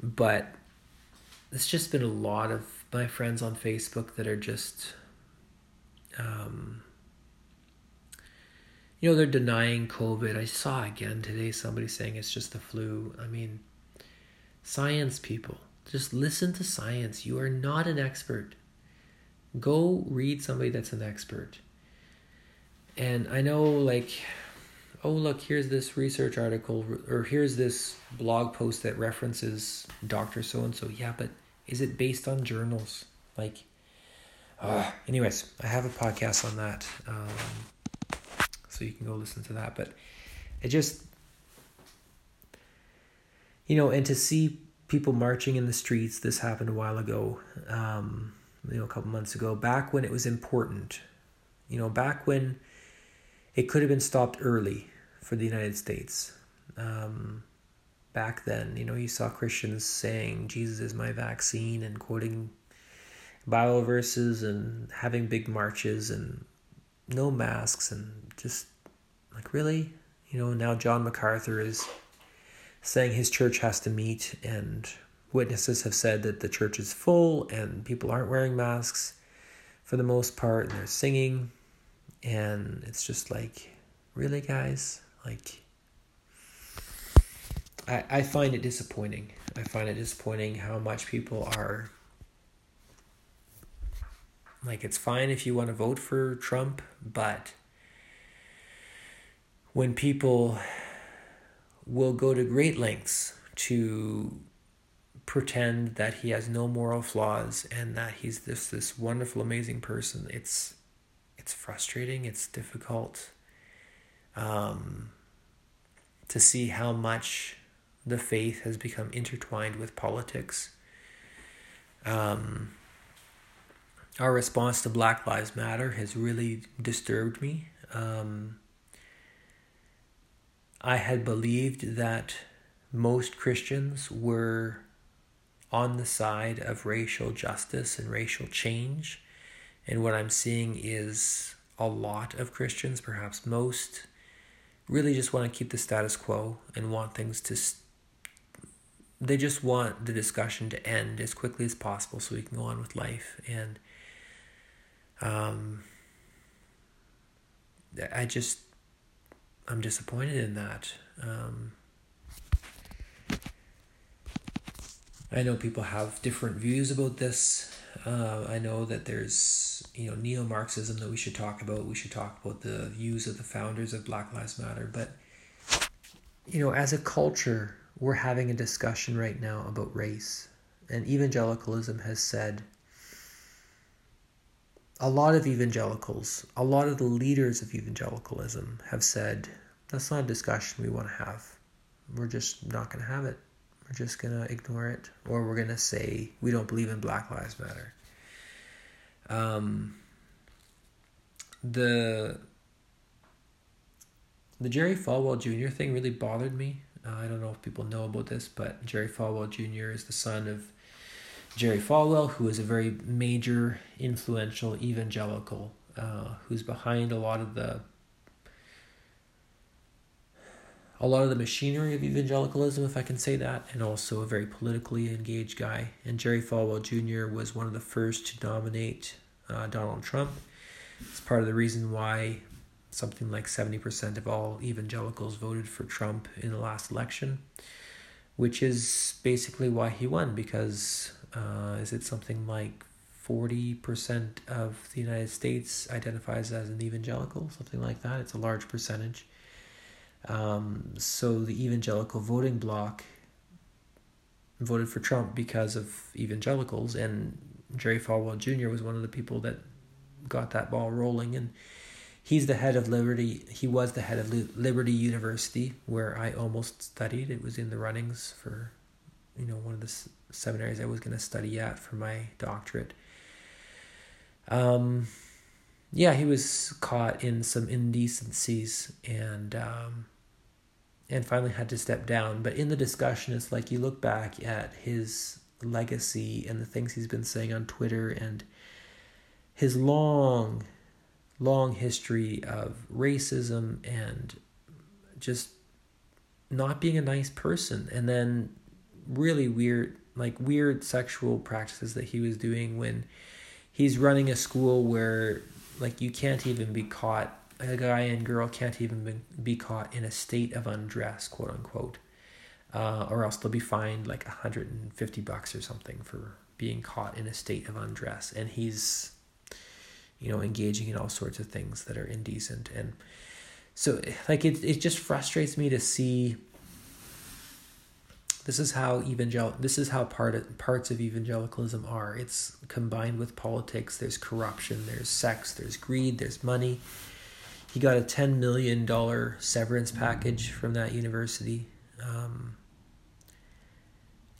but it's just been a lot of my friends on Facebook that are just um, you know, they're denying COVID. I saw again today somebody saying it's just the flu. I mean, science people, just listen to science. You are not an expert. Go read somebody that's an expert. And I know, like, oh, look, here's this research article, or here's this blog post that references Dr. So and so. Yeah, but is it based on journals? Like, uh, anyways, I have a podcast on that. Um, so you can go listen to that. But it just, you know, and to see people marching in the streets, this happened a while ago, um, you know, a couple months ago, back when it was important, you know, back when it could have been stopped early for the United States. Um, back then, you know, you saw Christians saying, Jesus is my vaccine, and quoting Bible verses and having big marches and no masks and just like really you know now john macarthur is saying his church has to meet and witnesses have said that the church is full and people aren't wearing masks for the most part and they're singing and it's just like really guys? Like I, I find it disappointing. I find it disappointing how much people are like, it's fine if you want to vote for Trump, but when people will go to great lengths to pretend that he has no moral flaws and that he's this this wonderful amazing person it's it's frustrating it's difficult um, to see how much the faith has become intertwined with politics um, our response to Black Lives Matter has really disturbed me. Um, I had believed that most Christians were on the side of racial justice and racial change. And what I'm seeing is a lot of Christians, perhaps most, really just want to keep the status quo and want things to. St- they just want the discussion to end as quickly as possible so we can go on with life. And um, I just, I'm disappointed in that. Um, I know people have different views about this. Uh, I know that there's, you know, neo Marxism that we should talk about. We should talk about the views of the founders of Black Lives Matter. But, you know, as a culture, we're having a discussion right now about race. And evangelicalism has said a lot of evangelicals, a lot of the leaders of evangelicalism have said, that's not a discussion we want to have. We're just not going to have it. We're just going to ignore it. Or we're going to say, we don't believe in Black Lives Matter. Um, the the Jerry Falwell Jr. thing really bothered me. Uh, I don't know if people know about this, but Jerry Falwell Jr. is the son of Jerry Falwell, who is a very major, influential evangelical, uh, who's behind a lot of the a lot of the machinery of evangelicalism, if I can say that, and also a very politically engaged guy. And Jerry Falwell Jr. was one of the first to nominate uh, Donald Trump. It's part of the reason why something like 70% of all evangelicals voted for Trump in the last election, which is basically why he won, because uh, is it something like 40% of the United States identifies as an evangelical, something like that. It's a large percentage. Um, so the evangelical voting bloc voted for Trump because of evangelicals, and Jerry Falwell Jr. was one of the people that got that ball rolling. And he's the head of Liberty. He was the head of Liberty University, where I almost studied. It was in the runnings for, you know, one of the seminaries I was going to study at for my doctorate. Um, yeah, he was caught in some indecencies and um, and finally had to step down. But in the discussion, it's like you look back at his legacy and the things he's been saying on Twitter and his long, long history of racism and just not being a nice person, and then really weird like weird sexual practices that he was doing when he's running a school where like you can't even be caught a guy and girl can't even be caught in a state of undress, quote unquote, uh, or else they'll be fined like 150 bucks or something for being caught in a state of undress. And he's, you know, engaging in all sorts of things that are indecent. And so, like, it, it just frustrates me to see. This is how evangel. This is how part of, parts of evangelicalism are. It's combined with politics. There's corruption. There's sex. There's greed. There's money he got a $10 million severance package from that university. Um,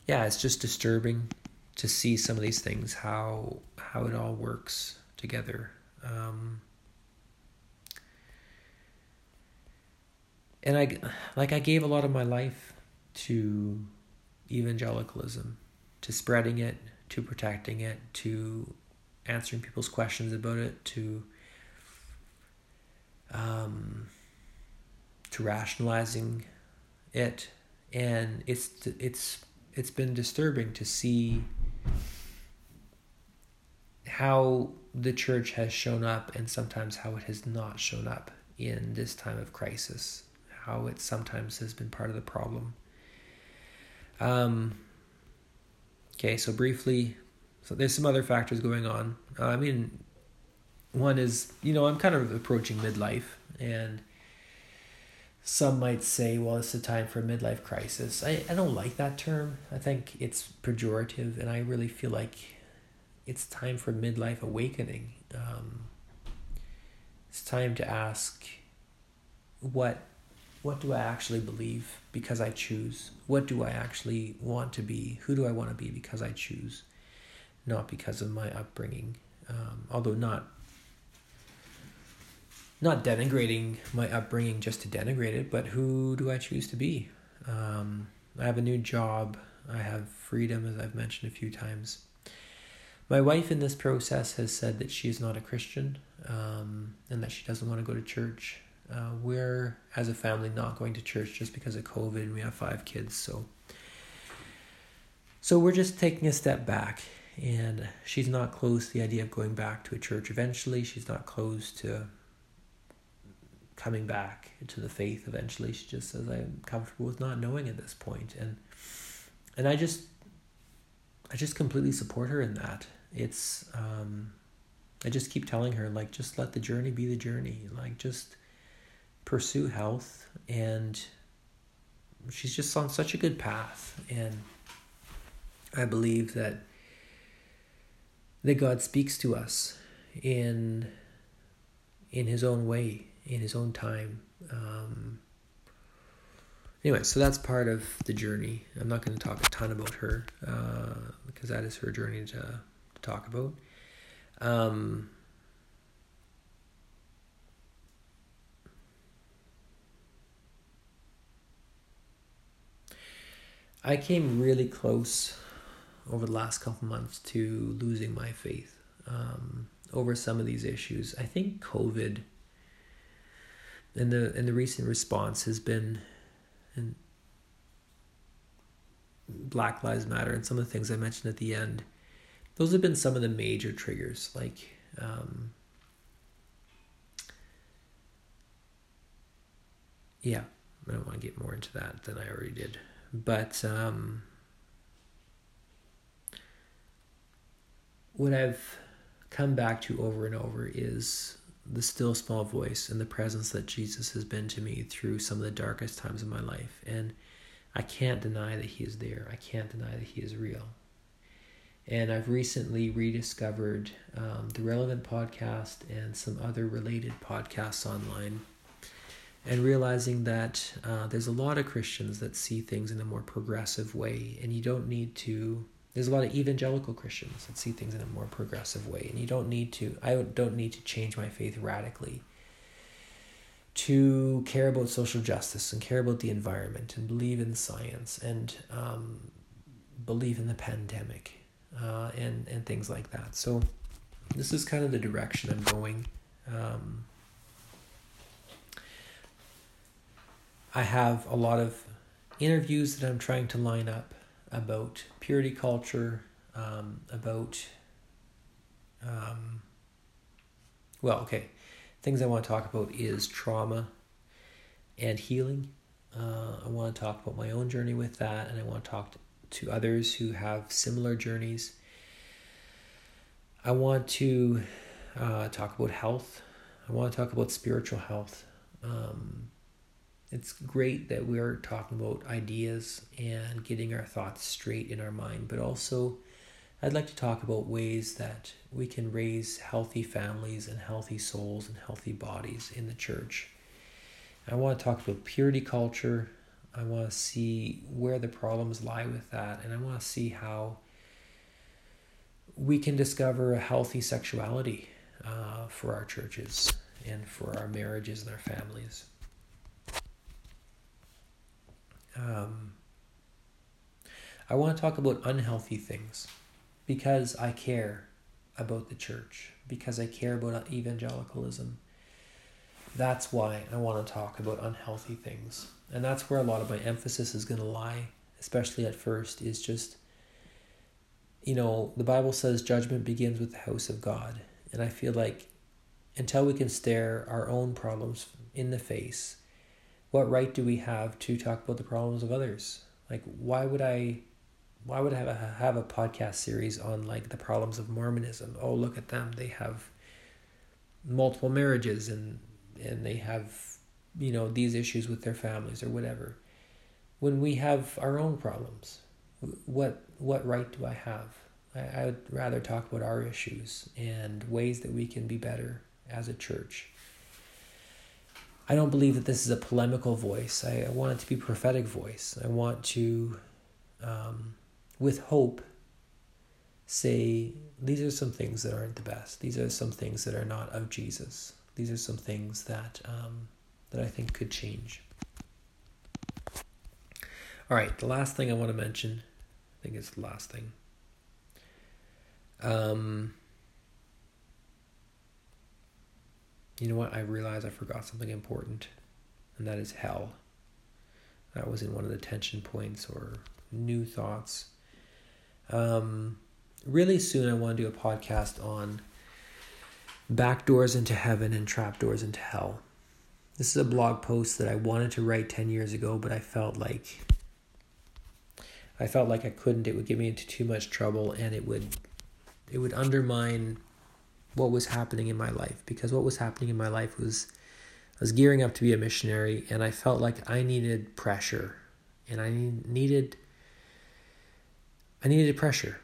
yeah, it's just disturbing to see some of these things, how, how it all works together. Um, and I, like, I gave a lot of my life to evangelicalism, to spreading it, to protecting it, to answering people's questions about it, to um, to rationalizing it, and it's it's it's been disturbing to see how the church has shown up and sometimes how it has not shown up in this time of crisis how it sometimes has been part of the problem um, okay so briefly so there's some other factors going on uh, i mean one is, you know, I'm kind of approaching midlife, and some might say, well, it's a time for a midlife crisis. I, I don't like that term. I think it's pejorative, and I really feel like it's time for midlife awakening. Um, it's time to ask, what what do I actually believe because I choose? What do I actually want to be? Who do I want to be because I choose, not because of my upbringing? Um, although not not denigrating my upbringing just to denigrate it, but who do I choose to be? Um, I have a new job. I have freedom, as I've mentioned a few times. My wife in this process has said that she is not a Christian um, and that she doesn't want to go to church. Uh, we're, as a family, not going to church just because of COVID and we have five kids. So, so we're just taking a step back. And she's not close to the idea of going back to a church eventually. She's not close to coming back to the faith eventually. She just says, I'm comfortable with not knowing at this point. And and I just I just completely support her in that. It's um I just keep telling her like just let the journey be the journey. Like just pursue health and she's just on such a good path and I believe that that God speaks to us in in his own way in his own time. Um, anyway, so that's part of the journey. I'm not going to talk a ton about her uh, because that is her journey to, to talk about. Um, I came really close over the last couple months to losing my faith um, over some of these issues. I think COVID and the and the recent response has been and Black Lives Matter and some of the things I mentioned at the end. Those have been some of the major triggers, like um, yeah, I don't want to get more into that than I already did, but um, what I've come back to over and over is the still small voice and the presence that Jesus has been to me through some of the darkest times of my life. And I can't deny that He is there. I can't deny that He is real. And I've recently rediscovered um, the Relevant podcast and some other related podcasts online, and realizing that uh, there's a lot of Christians that see things in a more progressive way, and you don't need to there's a lot of evangelical Christians that see things in a more progressive way, and you don't need to. I don't need to change my faith radically to care about social justice and care about the environment and believe in science and um, believe in the pandemic uh, and and things like that. So this is kind of the direction I'm going. Um, I have a lot of interviews that I'm trying to line up about purity culture, um, about, um, well, okay, things I want to talk about is trauma and healing. Uh, I want to talk about my own journey with that, and I want to talk to others who have similar journeys. I want to uh, talk about health. I want to talk about spiritual health. Um, it's great that we're talking about ideas and getting our thoughts straight in our mind, but also I'd like to talk about ways that we can raise healthy families and healthy souls and healthy bodies in the church. I want to talk about purity culture. I want to see where the problems lie with that, and I want to see how we can discover a healthy sexuality uh, for our churches and for our marriages and our families. Um, I want to talk about unhealthy things because I care about the church, because I care about evangelicalism. That's why I want to talk about unhealthy things. And that's where a lot of my emphasis is going to lie, especially at first, is just, you know, the Bible says judgment begins with the house of God. And I feel like until we can stare our own problems in the face, what right do we have to talk about the problems of others? Like, why would I why would I have a, have a podcast series on like the problems of Mormonism? Oh, look at them. They have multiple marriages and and they have you know these issues with their families or whatever. When we have our own problems, what what right do I have? I, I would rather talk about our issues and ways that we can be better as a church. I don't believe that this is a polemical voice. I, I want it to be a prophetic voice. I want to um, with hope, say, these are some things that aren't the best. These are some things that are not of Jesus. These are some things that um, that I think could change. All right, the last thing I want to mention, I think it's the last thing. Um, you know what? I realized I forgot something important, and that is hell. That was in one of the tension points or new thoughts. Um, really soon, I want to do a podcast on back doors into heaven and trap doors into hell. This is a blog post that I wanted to write 10 years ago, but I felt like I felt like I couldn't. It would get me into too much trouble and it would it would undermine what was happening in my life because what was happening in my life was I was gearing up to be a missionary and I felt like I needed pressure and I needed I needed pressure.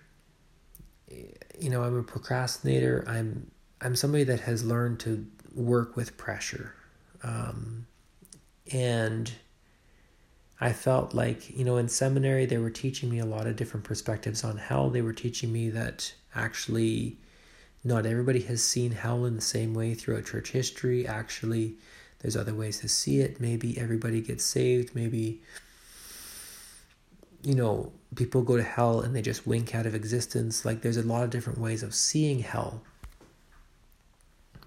You know, I'm a procrastinator. I'm I'm somebody that has learned to work with pressure, um, and I felt like you know in seminary they were teaching me a lot of different perspectives on hell. They were teaching me that actually not everybody has seen hell in the same way throughout church history. Actually, there's other ways to see it. Maybe everybody gets saved. Maybe you know, people go to hell and they just wink out of existence. Like, there's a lot of different ways of seeing hell.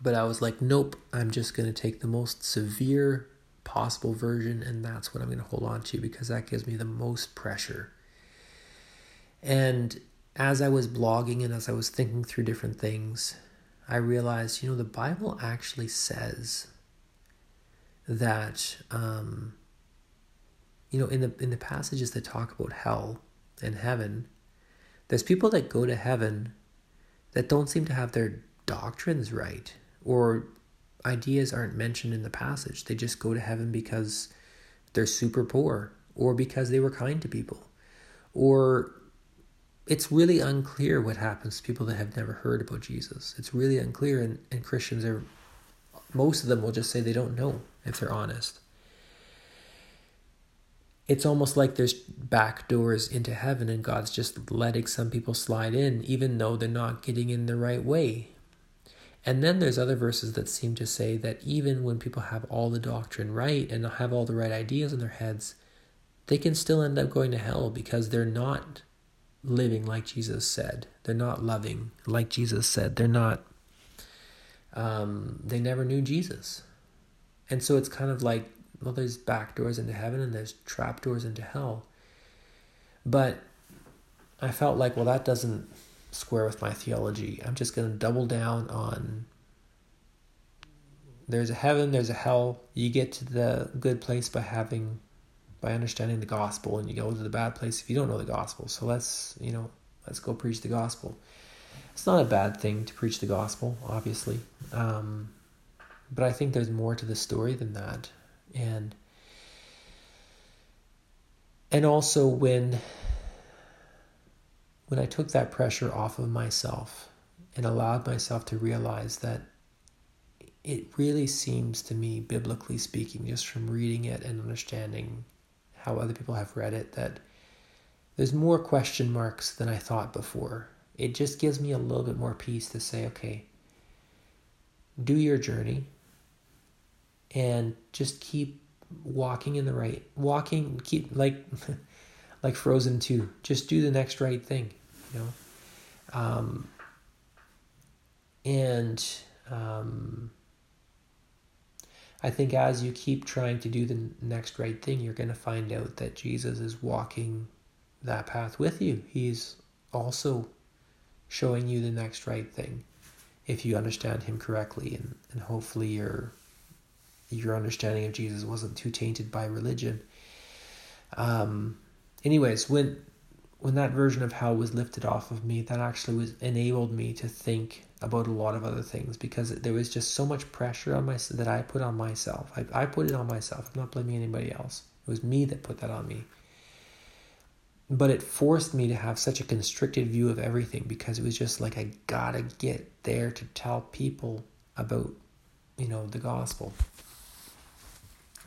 But I was like, nope, I'm just going to take the most severe possible version, and that's what I'm going to hold on to because that gives me the most pressure. And as I was blogging and as I was thinking through different things, I realized, you know, the Bible actually says that um, you know, in the in the passages that talk about hell and heaven, there's people that go to heaven that don't seem to have their doctrines right or ideas aren't mentioned in the passage. They just go to heaven because they're super poor or because they were kind to people. Or it's really unclear what happens to people that have never heard about Jesus. It's really unclear and, and Christians are most of them will just say they don't know if they're honest it's almost like there's back doors into heaven and God's just letting some people slide in, even though they're not getting in the right way. And then there's other verses that seem to say that even when people have all the doctrine right and have all the right ideas in their heads, they can still end up going to hell because they're not living like Jesus said. They're not loving like Jesus said. They're not, um, they never knew Jesus. And so it's kind of like well, there's back doors into heaven and there's trap doors into hell. But I felt like, well, that doesn't square with my theology. I'm just going to double down on there's a heaven, there's a hell. You get to the good place by having, by understanding the gospel, and you go to the bad place if you don't know the gospel. So let's, you know, let's go preach the gospel. It's not a bad thing to preach the gospel, obviously, um, but I think there's more to the story than that, and and also when when I took that pressure off of myself and allowed myself to realize that it really seems to me, biblically speaking, just from reading it and understanding how other people have read it, that there's more question marks than I thought before. It just gives me a little bit more peace to say, okay, do your journey and just keep walking in the right walking keep like like frozen 2 just do the next right thing you know um and um I think as you keep trying to do the next right thing, you're going to find out that Jesus is walking that path with you. He's also showing you the next right thing if you understand him correctly and, and hopefully your your understanding of Jesus wasn't too tainted by religion. Um anyways, when when that version of hell was lifted off of me, that actually was enabled me to think about a lot of other things because there was just so much pressure on myself that I put on myself. I, I put it on myself. I'm not blaming anybody else. It was me that put that on me. But it forced me to have such a constricted view of everything because it was just like I gotta get there to tell people about, you know, the gospel.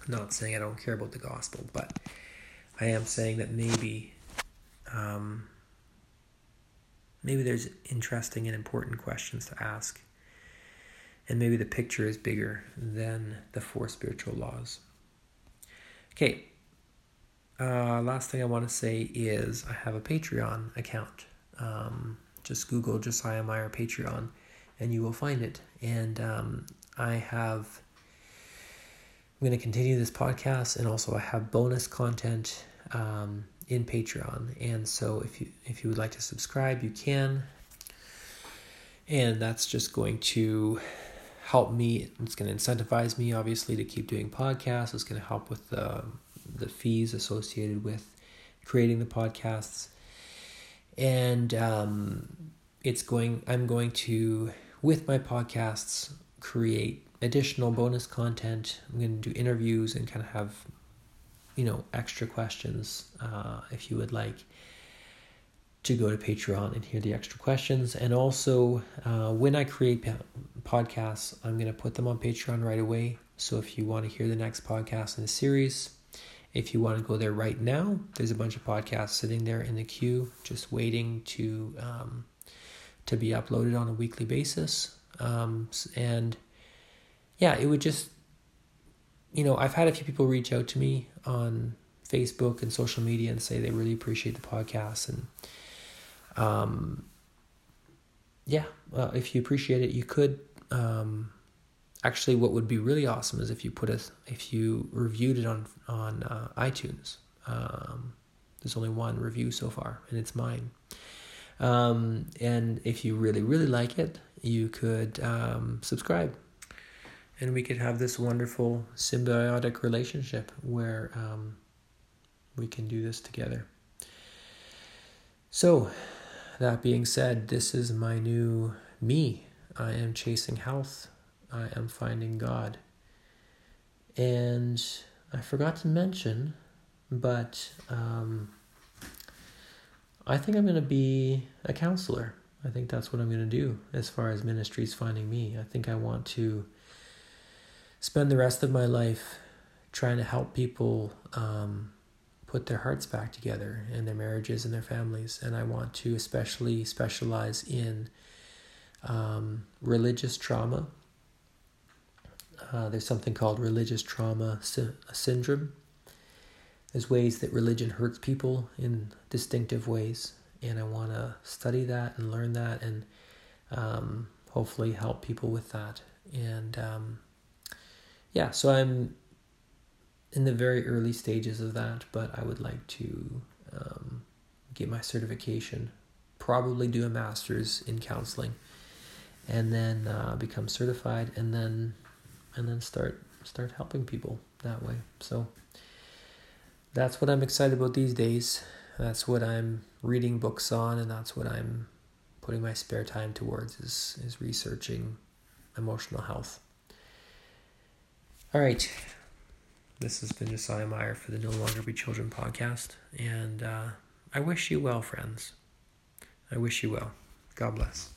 I'm not saying I don't care about the gospel, but I am saying that maybe um, maybe there's interesting and important questions to ask. And maybe the picture is bigger than the four spiritual laws. Okay, uh, last thing I want to say is I have a Patreon account. Um, just Google Josiah Meyer Patreon and you will find it. And um, I have, I'm going to continue this podcast and also I have bonus content. Um, in Patreon. And so if you if you would like to subscribe, you can. And that's just going to help me. It's going to incentivize me, obviously, to keep doing podcasts. It's going to help with the the fees associated with creating the podcasts. And um, it's going. I'm going to with my podcasts create additional bonus content. I'm going to do interviews and kind of have you know extra questions uh, if you would like to go to patreon and hear the extra questions. And also uh, when i create podcasts i'm going to put them on patreon right away. So if you want to hear the next podcast in the series if you want to go there right now there's a bunch of podcasts sitting there in the queue just waiting to um, to be uploaded on a weekly basis. Um, and yeah it would just you know, I've had a few people reach out to me on Facebook and social media and say they really appreciate the podcast and um yeah, if you appreciate it, you could um actually what would be really awesome is if you put a if you reviewed it on on uh, iTunes. Um there's only one review so far and it's mine. Um and if you really really like it, you could um subscribe and we could have this wonderful symbiotic relationship where um, we can do this together. So, that being said, this is my new me. I am chasing health. I am finding God. And I forgot to mention, but um, I think I'm going to be a counselor. I think that's what I'm going to do as far as ministries finding me. I think I want to spend the rest of my life trying to help people um, put their hearts back together and their marriages and their families. And I want to especially specialize in um, religious trauma. Uh, there's something called religious trauma sy- syndrome. There's ways that religion hurts people in distinctive ways, and I want to study that and learn that, and um, hopefully help people with that. And um, yeah, so I'm in the very early stages of that, but I would like to um, get my certification, probably do a master's in counseling, and then uh, become certified, and then and then start start helping people that way. So that's what I'm excited about these days. That's what I'm reading books on, and that's what I'm putting my spare time towards is is researching emotional health. All right. This has been Josiah Meyer for the No Longer Be Children podcast, and uh, I wish you well, friends. I wish you well. God bless.